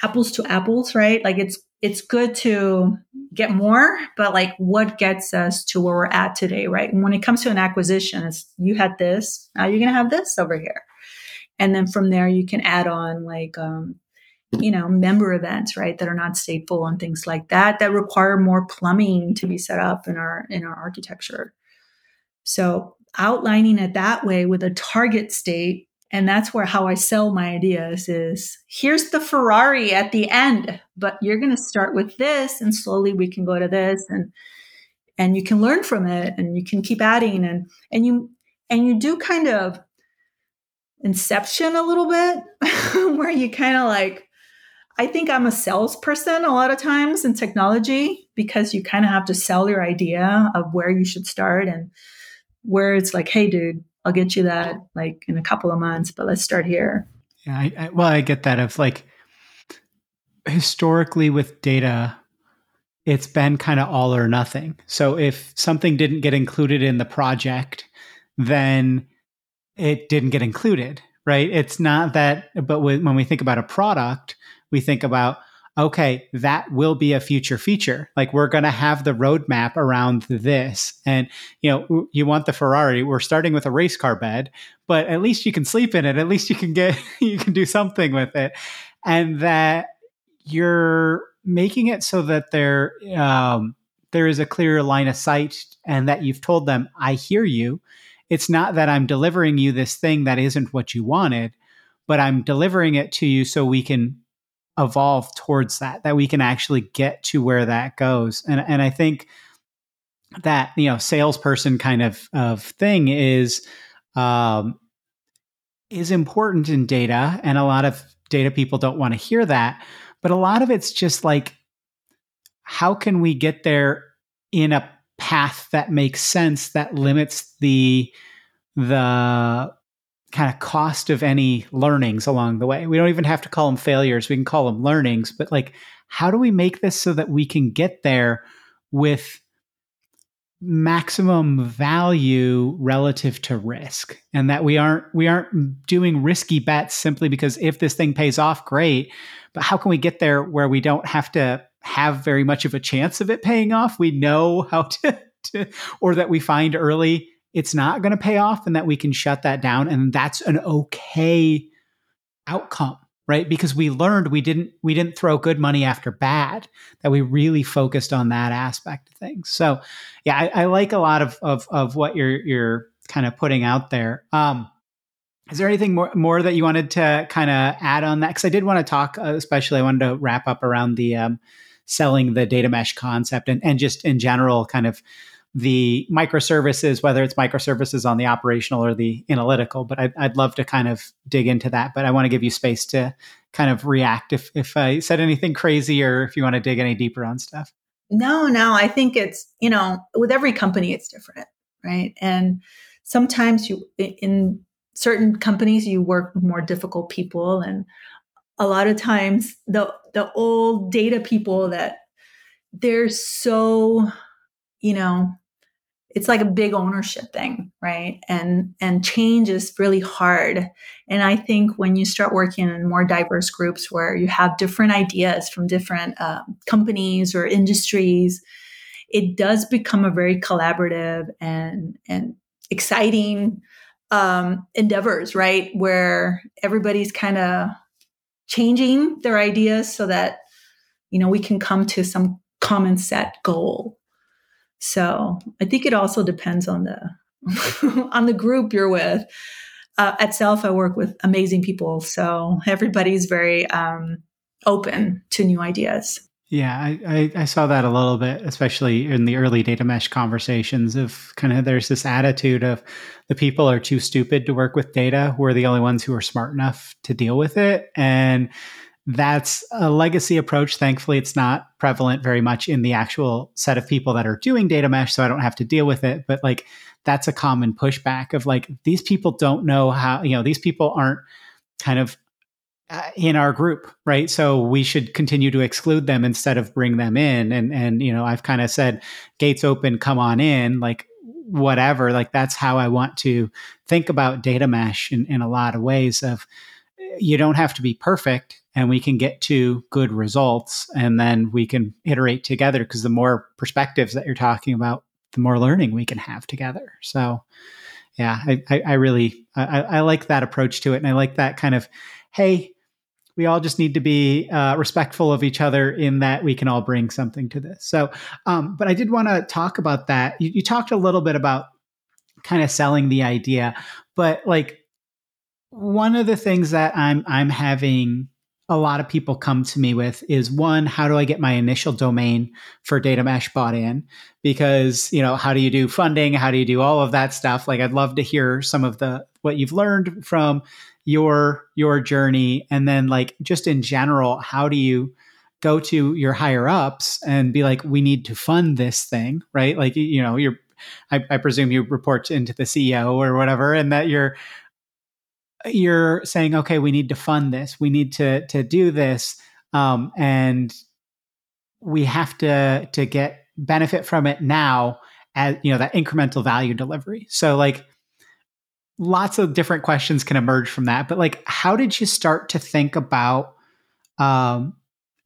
apples to apples, right? Like it's it's good to get more, but like what gets us to where we're at today, right? And when it comes to an acquisition, it's you had this, now you're gonna have this over here. And then from there you can add on like um, you know, member events, right, that are not stateful and things like that that require more plumbing to be set up in our in our architecture. So outlining it that way with a target state and that's where how i sell my ideas is here's the ferrari at the end but you're going to start with this and slowly we can go to this and and you can learn from it and you can keep adding and and you and you do kind of inception a little bit where you kind of like i think i'm a salesperson a lot of times in technology because you kind of have to sell your idea of where you should start and where it's like hey dude I'll get you that like in a couple of months, but let's start here. Yeah, I, I, well, I get that. Of like historically with data, it's been kind of all or nothing. So if something didn't get included in the project, then it didn't get included, right? It's not that, but when we think about a product, we think about okay, that will be a future feature. Like we're going to have the roadmap around this. And, you know, you want the Ferrari, we're starting with a race car bed, but at least you can sleep in it. At least you can get, you can do something with it. And that you're making it so that there, um, there is a clear line of sight and that you've told them, I hear you. It's not that I'm delivering you this thing that isn't what you wanted, but I'm delivering it to you so we can evolve towards that that we can actually get to where that goes. And and i think that you know salesperson kind of of thing is um is important in data and a lot of data people don't want to hear that but a lot of it's just like how can we get there in a path that makes sense that limits the the kind of cost of any learnings along the way. We don't even have to call them failures. We can call them learnings, but like how do we make this so that we can get there with maximum value relative to risk and that we aren't we aren't doing risky bets simply because if this thing pays off great but how can we get there where we don't have to have very much of a chance of it paying off we know how to, to or that we find early it's not going to pay off and that we can shut that down and that's an okay outcome right? Because we learned we didn't we didn't throw good money after bad that we really focused on that aspect of things. So yeah i, I like a lot of, of of what you're you're kind of putting out there. Um is there anything more, more that you wanted to kind of add on that? Because I did want to talk, uh, especially I wanted to wrap up around the um, selling the data mesh concept and, and just in general, kind of the microservices, whether it's microservices on the operational or the analytical. But I'd, I'd love to kind of dig into that. But I want to give you space to kind of react if, if I said anything crazy or if you want to dig any deeper on stuff. No, no, I think it's, you know, with every company, it's different, right? And sometimes you, in certain companies, you work with more difficult people. And a lot of times the, the old data people that they're so, you know, it's like a big ownership thing right? And and change is really hard. And i think when you start working in more diverse groups where you have different ideas from different uh, companies or industries it does become a very collaborative and and exciting um, endeavors right? Where everybody's kind of changing their ideas so that you know we can come to some common set goal so I think it also depends on the on the group you're with. Uh, at Self, I work with amazing people, so everybody's very um, open to new ideas. Yeah, I, I, I, saw that a little bit, especially in the early data mesh conversations of kind of there's this attitude of the people are too stupid to work with data. We're the only ones who are smart enough to deal with it. And that's a legacy approach. Thankfully, it's not prevalent very much in the actual set of people that are doing data mesh, so I don't have to deal with it. But like, that's a common pushback of like, these people don't know how, you know, these people aren't kind of uh, in our group, right? So we should continue to exclude them instead of bring them in. And, and, you know, I've kind of said, gates open, come on in, like, whatever. Like, that's how I want to think about data mesh in, in a lot of ways of, you don't have to be perfect and we can get to good results and then we can iterate together because the more perspectives that you're talking about the more learning we can have together. So yeah i, I, I really I, I, like that approach to it and i like that kind of hey we all just need to be uh, respectful of each other in that we can all bring something to this. So um, but i did want to talk about that. You, you talked a little bit about kind of selling the idea but like one of the things that i'm i'm having a lot of people come to me with is one, how do I get my initial domain for data mesh bought in? Because, you know, how do you do funding? How do you do all of that stuff? Like I'd love to hear some of the what you've learned from your your journey and then like just in general, how do you go to your higher ups and be like, we need to fund this thing, right? Like, you know, you're I, I presume you report into the CEO or whatever, and that you're you're saying, okay, we need to fund this, we need to to do this, um, and we have to to get benefit from it now as you know that incremental value delivery. So like lots of different questions can emerge from that, but like how did you start to think about um,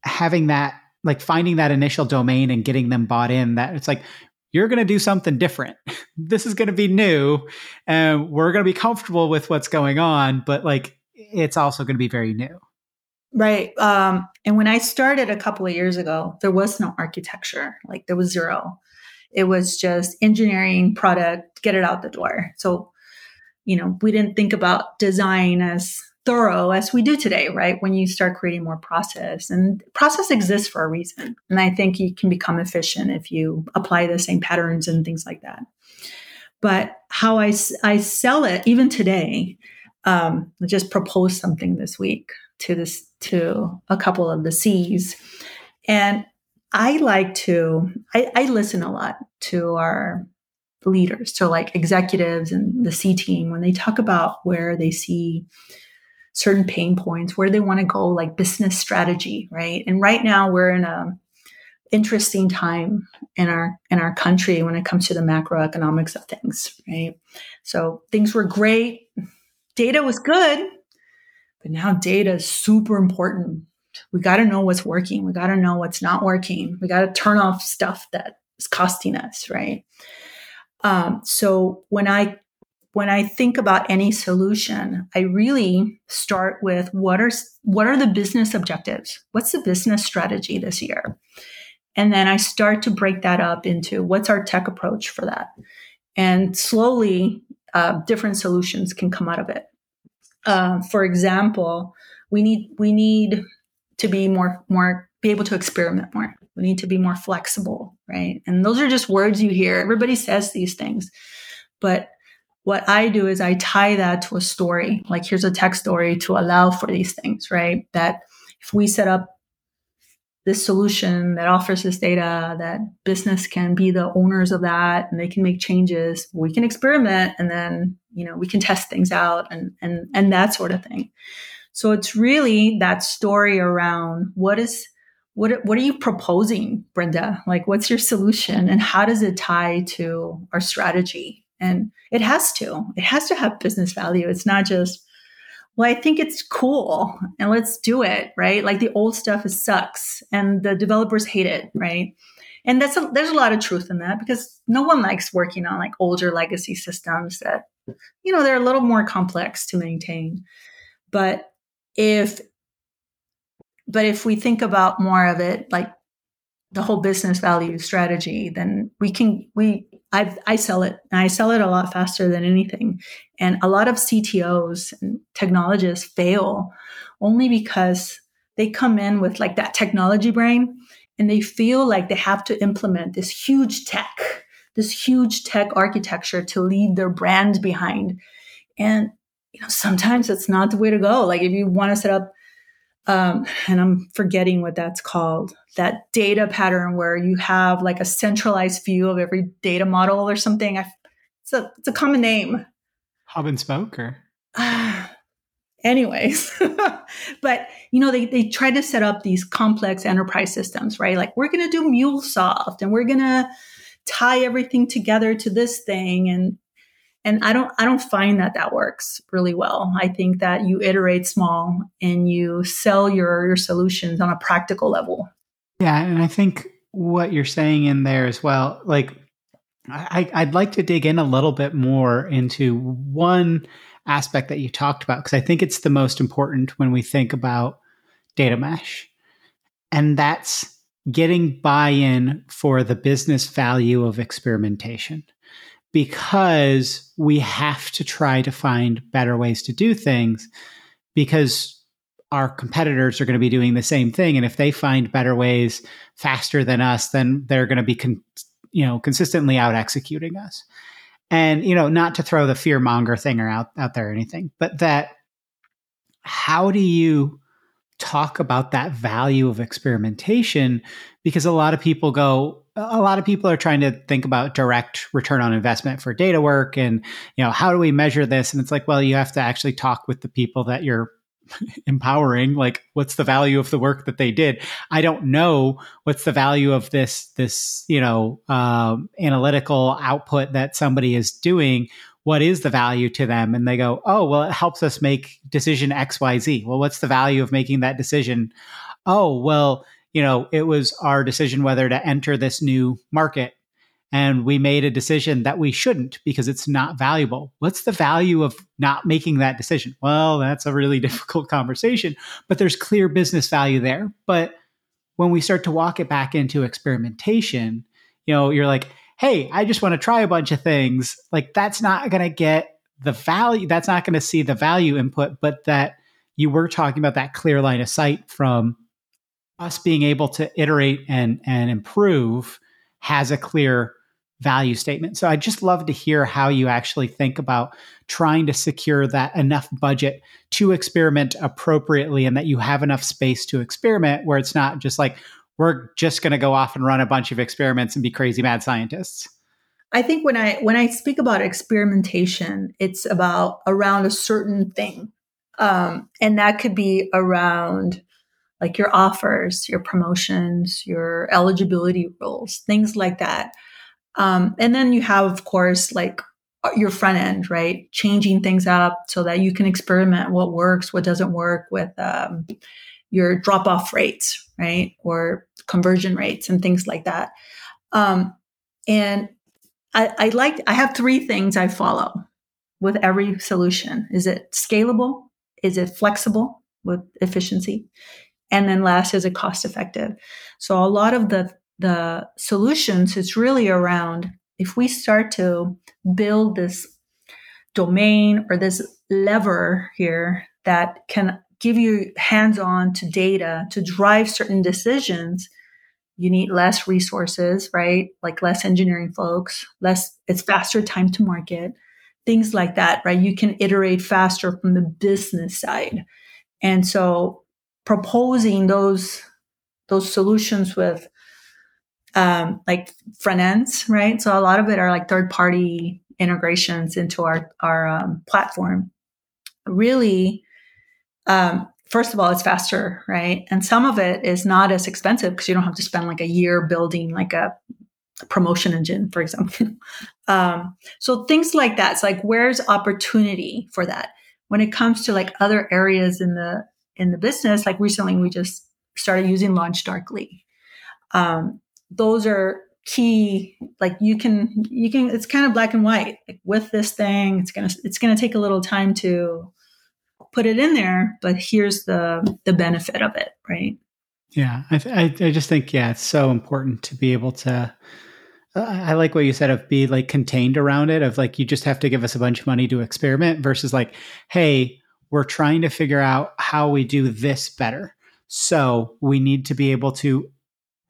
having that like finding that initial domain and getting them bought in that it's like you're going to do something different. this is going to be new and we're going to be comfortable with what's going on, but like it's also going to be very new. Right. Um, and when I started a couple of years ago, there was no architecture, like there was zero. It was just engineering, product, get it out the door. So, you know, we didn't think about design as thorough as we do today, right? When you start creating more process and process exists for a reason. And I think you can become efficient if you apply the same patterns and things like that. But how I, I sell it, even today, um, I just proposed something this week to this, to a couple of the C's. And I like to, I, I listen a lot to our leaders, to like executives and the C team when they talk about where they see certain pain points, where they want to go, like business strategy, right? And right now we're in a interesting time in our in our country when it comes to the macroeconomics of things, right? So things were great, data was good, but now data is super important. We got to know what's working. We got to know what's not working. We got to turn off stuff that is costing us, right? Um, so when I when I think about any solution, I really start with what are what are the business objectives? What's the business strategy this year? And then I start to break that up into what's our tech approach for that. And slowly, uh, different solutions can come out of it. Uh, for example, we need we need to be more more be able to experiment more We need to be more flexible, right? And those are just words you hear. Everybody says these things. But what I do is I tie that to a story. Like here's a tech story to allow for these things, right? That if we set up this solution that offers this data that business can be the owners of that and they can make changes we can experiment and then you know we can test things out and and and that sort of thing so it's really that story around what is what what are you proposing brenda like what's your solution and how does it tie to our strategy and it has to it has to have business value it's not just well, I think it's cool and let's do it, right? Like the old stuff is sucks and the developers hate it, right? And that's a, there's a lot of truth in that because no one likes working on like older legacy systems that, you know, they're a little more complex to maintain. But if, but if we think about more of it, like the whole business value strategy, then we can, we, I, I sell it I sell it a lot faster than anything. And a lot of CTOs and technologists fail only because they come in with like that technology brain and they feel like they have to implement this huge tech, this huge tech architecture to leave their brand behind. And you know, sometimes it's not the way to go. Like if you want to set up um, and I'm forgetting what that's called, that data pattern where you have like a centralized view of every data model or something. I, it's a it's a common name. Hub and spoke, or anyways, but you know they they try to set up these complex enterprise systems, right? Like we're going to do MuleSoft and we're going to tie everything together to this thing and and i don't i don't find that that works really well. I think that you iterate small and you sell your your solutions on a practical level. Yeah and i think what you're saying in there as well like I, i'd like to dig in a little bit more into one aspect that you talked about because i think it's the most important when we think about data mesh. And that's getting buy-in for the business value of experimentation because we have to try to find better ways to do things because our competitors are going to be doing the same thing. And if they find better ways faster than us then they're going to be con- you know consistently out executing us. And you know not to throw the fear monger thing out out there or anything but that how do you talk about that value of experimentation because a lot of people go a lot of people are trying to think about direct return on investment for data work and you know how do we measure this? And it's like well you have to actually talk with the people that you're empowering like what's the value of the work that they did? I don't know what's the value of this this you know um, analytical output that somebody is doing what is the value to them and they go oh well it helps us make decision xyz well what's the value of making that decision oh well you know, it was our decision whether to enter this new market. And we made a decision that we shouldn't because it's not valuable. What's the value of not making that decision? Well, that's a really difficult conversation, but there's clear business value there. But when we start to walk it back into experimentation, you know, you're like, hey, I just want to try a bunch of things. Like, that's not going to get the value, that's not going to see the value input, but that you were talking about that clear line of sight from us being able to iterate and and improve has a clear value statement. So I'd just love to hear how you actually think about trying to secure that enough budget to experiment appropriately and that you have enough space to experiment where it's not just like we're just going to go off and run a bunch of experiments and be crazy mad scientists. I think when I when I speak about experimentation, it's about around a certain thing. Um, and that could be around like your offers, your promotions, your eligibility rules, things like that. Um, and then you have, of course, like uh, your front end, right? Changing things up so that you can experiment what works, what doesn't work with um, your drop off rates, right? Or conversion rates and things like that. Um, and I, I like, I have three things I follow with every solution. Is it scalable? Is it flexible with efficiency? And then last, is it cost effective? So a lot of the, the solutions, it's really around if we start to build this domain or this lever here that can give you hands on to data to drive certain decisions, you need less resources, right? Like less engineering folks, less, it's faster time to market, things like that, right? You can iterate faster from the business side. And so proposing those, those solutions with, um, like front ends, right? So a lot of it are like third party integrations into our, our um, platform. Really, um, first of all, it's faster, right? And some of it is not as expensive because you don't have to spend like a year building like a promotion engine, for example. um, so things like that. It's like where's opportunity for that when it comes to like other areas in the in the business. Like recently, we just started using LaunchDarkly. Um, those are key like you can you can it's kind of black and white like with this thing it's gonna it's gonna take a little time to put it in there, but here's the the benefit of it, right? Yeah, I, I, I just think yeah, it's so important to be able to. Uh, I like what you said of be like contained around it. Of like you just have to give us a bunch of money to experiment versus like, hey, we're trying to figure out how we do this better. So we need to be able to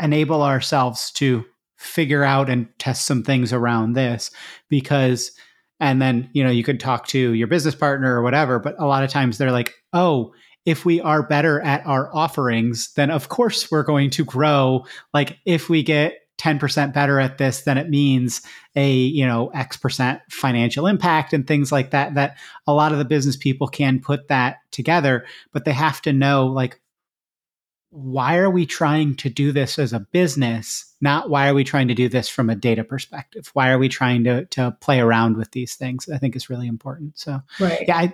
enable ourselves to figure out and test some things around this because and then you know you could talk to your business partner or whatever but a lot of times they're like oh if we are better at our offerings then of course we're going to grow. Like if we get 10% better at this then it means a you know x percent financial impact and things like that that a lot of the business people can put that together but they have to know like why are we trying to do this as a business not why are we trying to do this from a data perspective why are we trying to to play around with these things i think is really important so right yeah i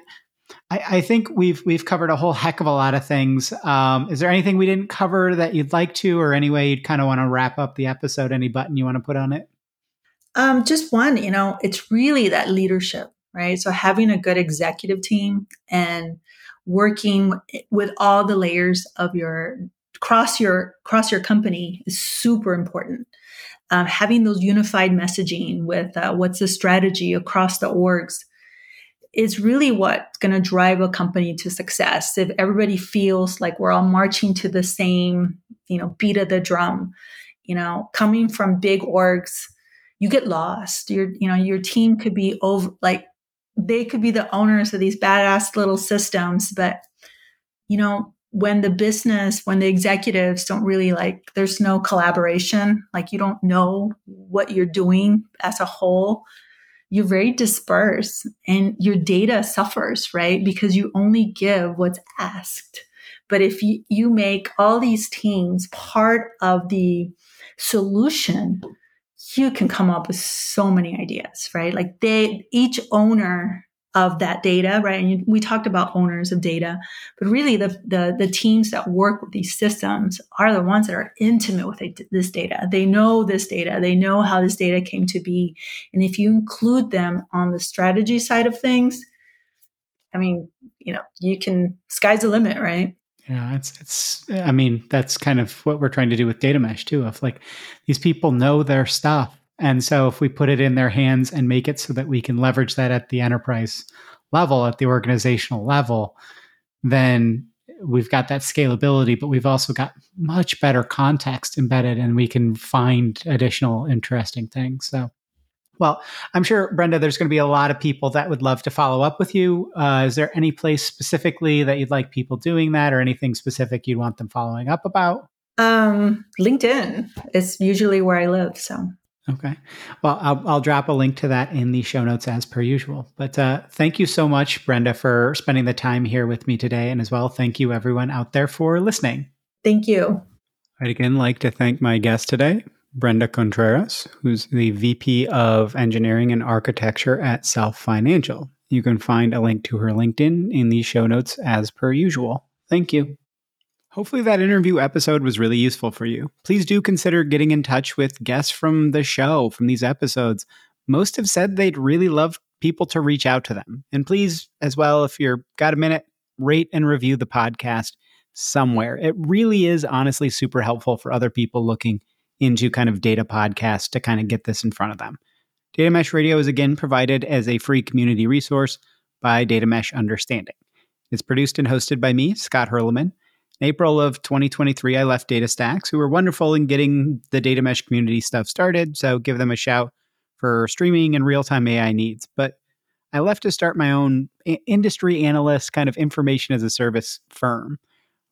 I, I think we've we've covered a whole heck of a lot of things. Um, is there anything we didn't cover that you'd like to, or any way you'd kind of want to wrap up the episode? Any button you want to put on it? Um, just one. You know, it's really that leadership, right? So having a good executive team and working with all the layers of your cross your cross your company is super important. Um, having those unified messaging with uh, what's the strategy across the orgs is really what's going to drive a company to success. If everybody feels like we're all marching to the same, you know, beat of the drum, you know, coming from big orgs, you get lost. Your, you know, your team could be over like they could be the owners of these badass little systems, but you know, when the business, when the executives don't really like, there's no collaboration, like you don't know what you're doing as a whole, you're very dispersed and your data suffers, right? Because you only give what's asked. But if you, you make all these teams part of the solution, you can come up with so many ideas, right? Like they, each owner of that data, right? And we talked about owners of data, but really the, the, the teams that work with these systems are the ones that are intimate with this data. They know this data. They know how this data came to be. And if you include them on the strategy side of things, I mean, you know, you can, sky's the limit, right? Yeah, it's it's. I mean, that's kind of what we're trying to do with data mesh too. Of like, these people know their stuff, and so if we put it in their hands and make it so that we can leverage that at the enterprise level, at the organizational level, then we've got that scalability. But we've also got much better context embedded, and we can find additional interesting things. So well, I'm sure, Brenda, there's going to be a lot of people that would love to follow up with you. Uh, is there any place specifically that you'd like people doing that or anything specific you'd want them following up about? Um, LinkedIn is usually where I live. So, okay. Well, I'll, I'll drop a link to that in the show notes as per usual. But uh, thank you so much, Brenda, for spending the time here with me today. And as well, thank you, everyone out there, for listening. Thank you. I'd again like to thank my guest today, Brenda Contreras, who's the VP of Engineering and Architecture at Self Financial. You can find a link to her LinkedIn in the show notes as per usual. Thank you. Hopefully, that interview episode was really useful for you. Please do consider getting in touch with guests from the show, from these episodes. Most have said they'd really love people to reach out to them. And please, as well, if you're got a minute, rate and review the podcast somewhere. It really is honestly super helpful for other people looking into kind of data podcasts to kind of get this in front of them. Data Mesh Radio is again provided as a free community resource by Data Mesh Understanding. It's produced and hosted by me, Scott Hirleman, April of 2023, I left DataStax, who were wonderful in getting the data mesh community stuff started. So give them a shout for streaming and real time AI needs. But I left to start my own industry analyst kind of information as a service firm.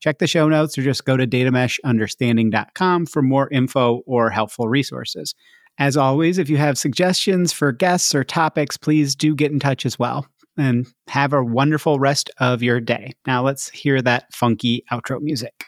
Check the show notes or just go to datameshunderstanding.com for more info or helpful resources. As always, if you have suggestions for guests or topics, please do get in touch as well and have a wonderful rest of your day. Now let's hear that funky outro music.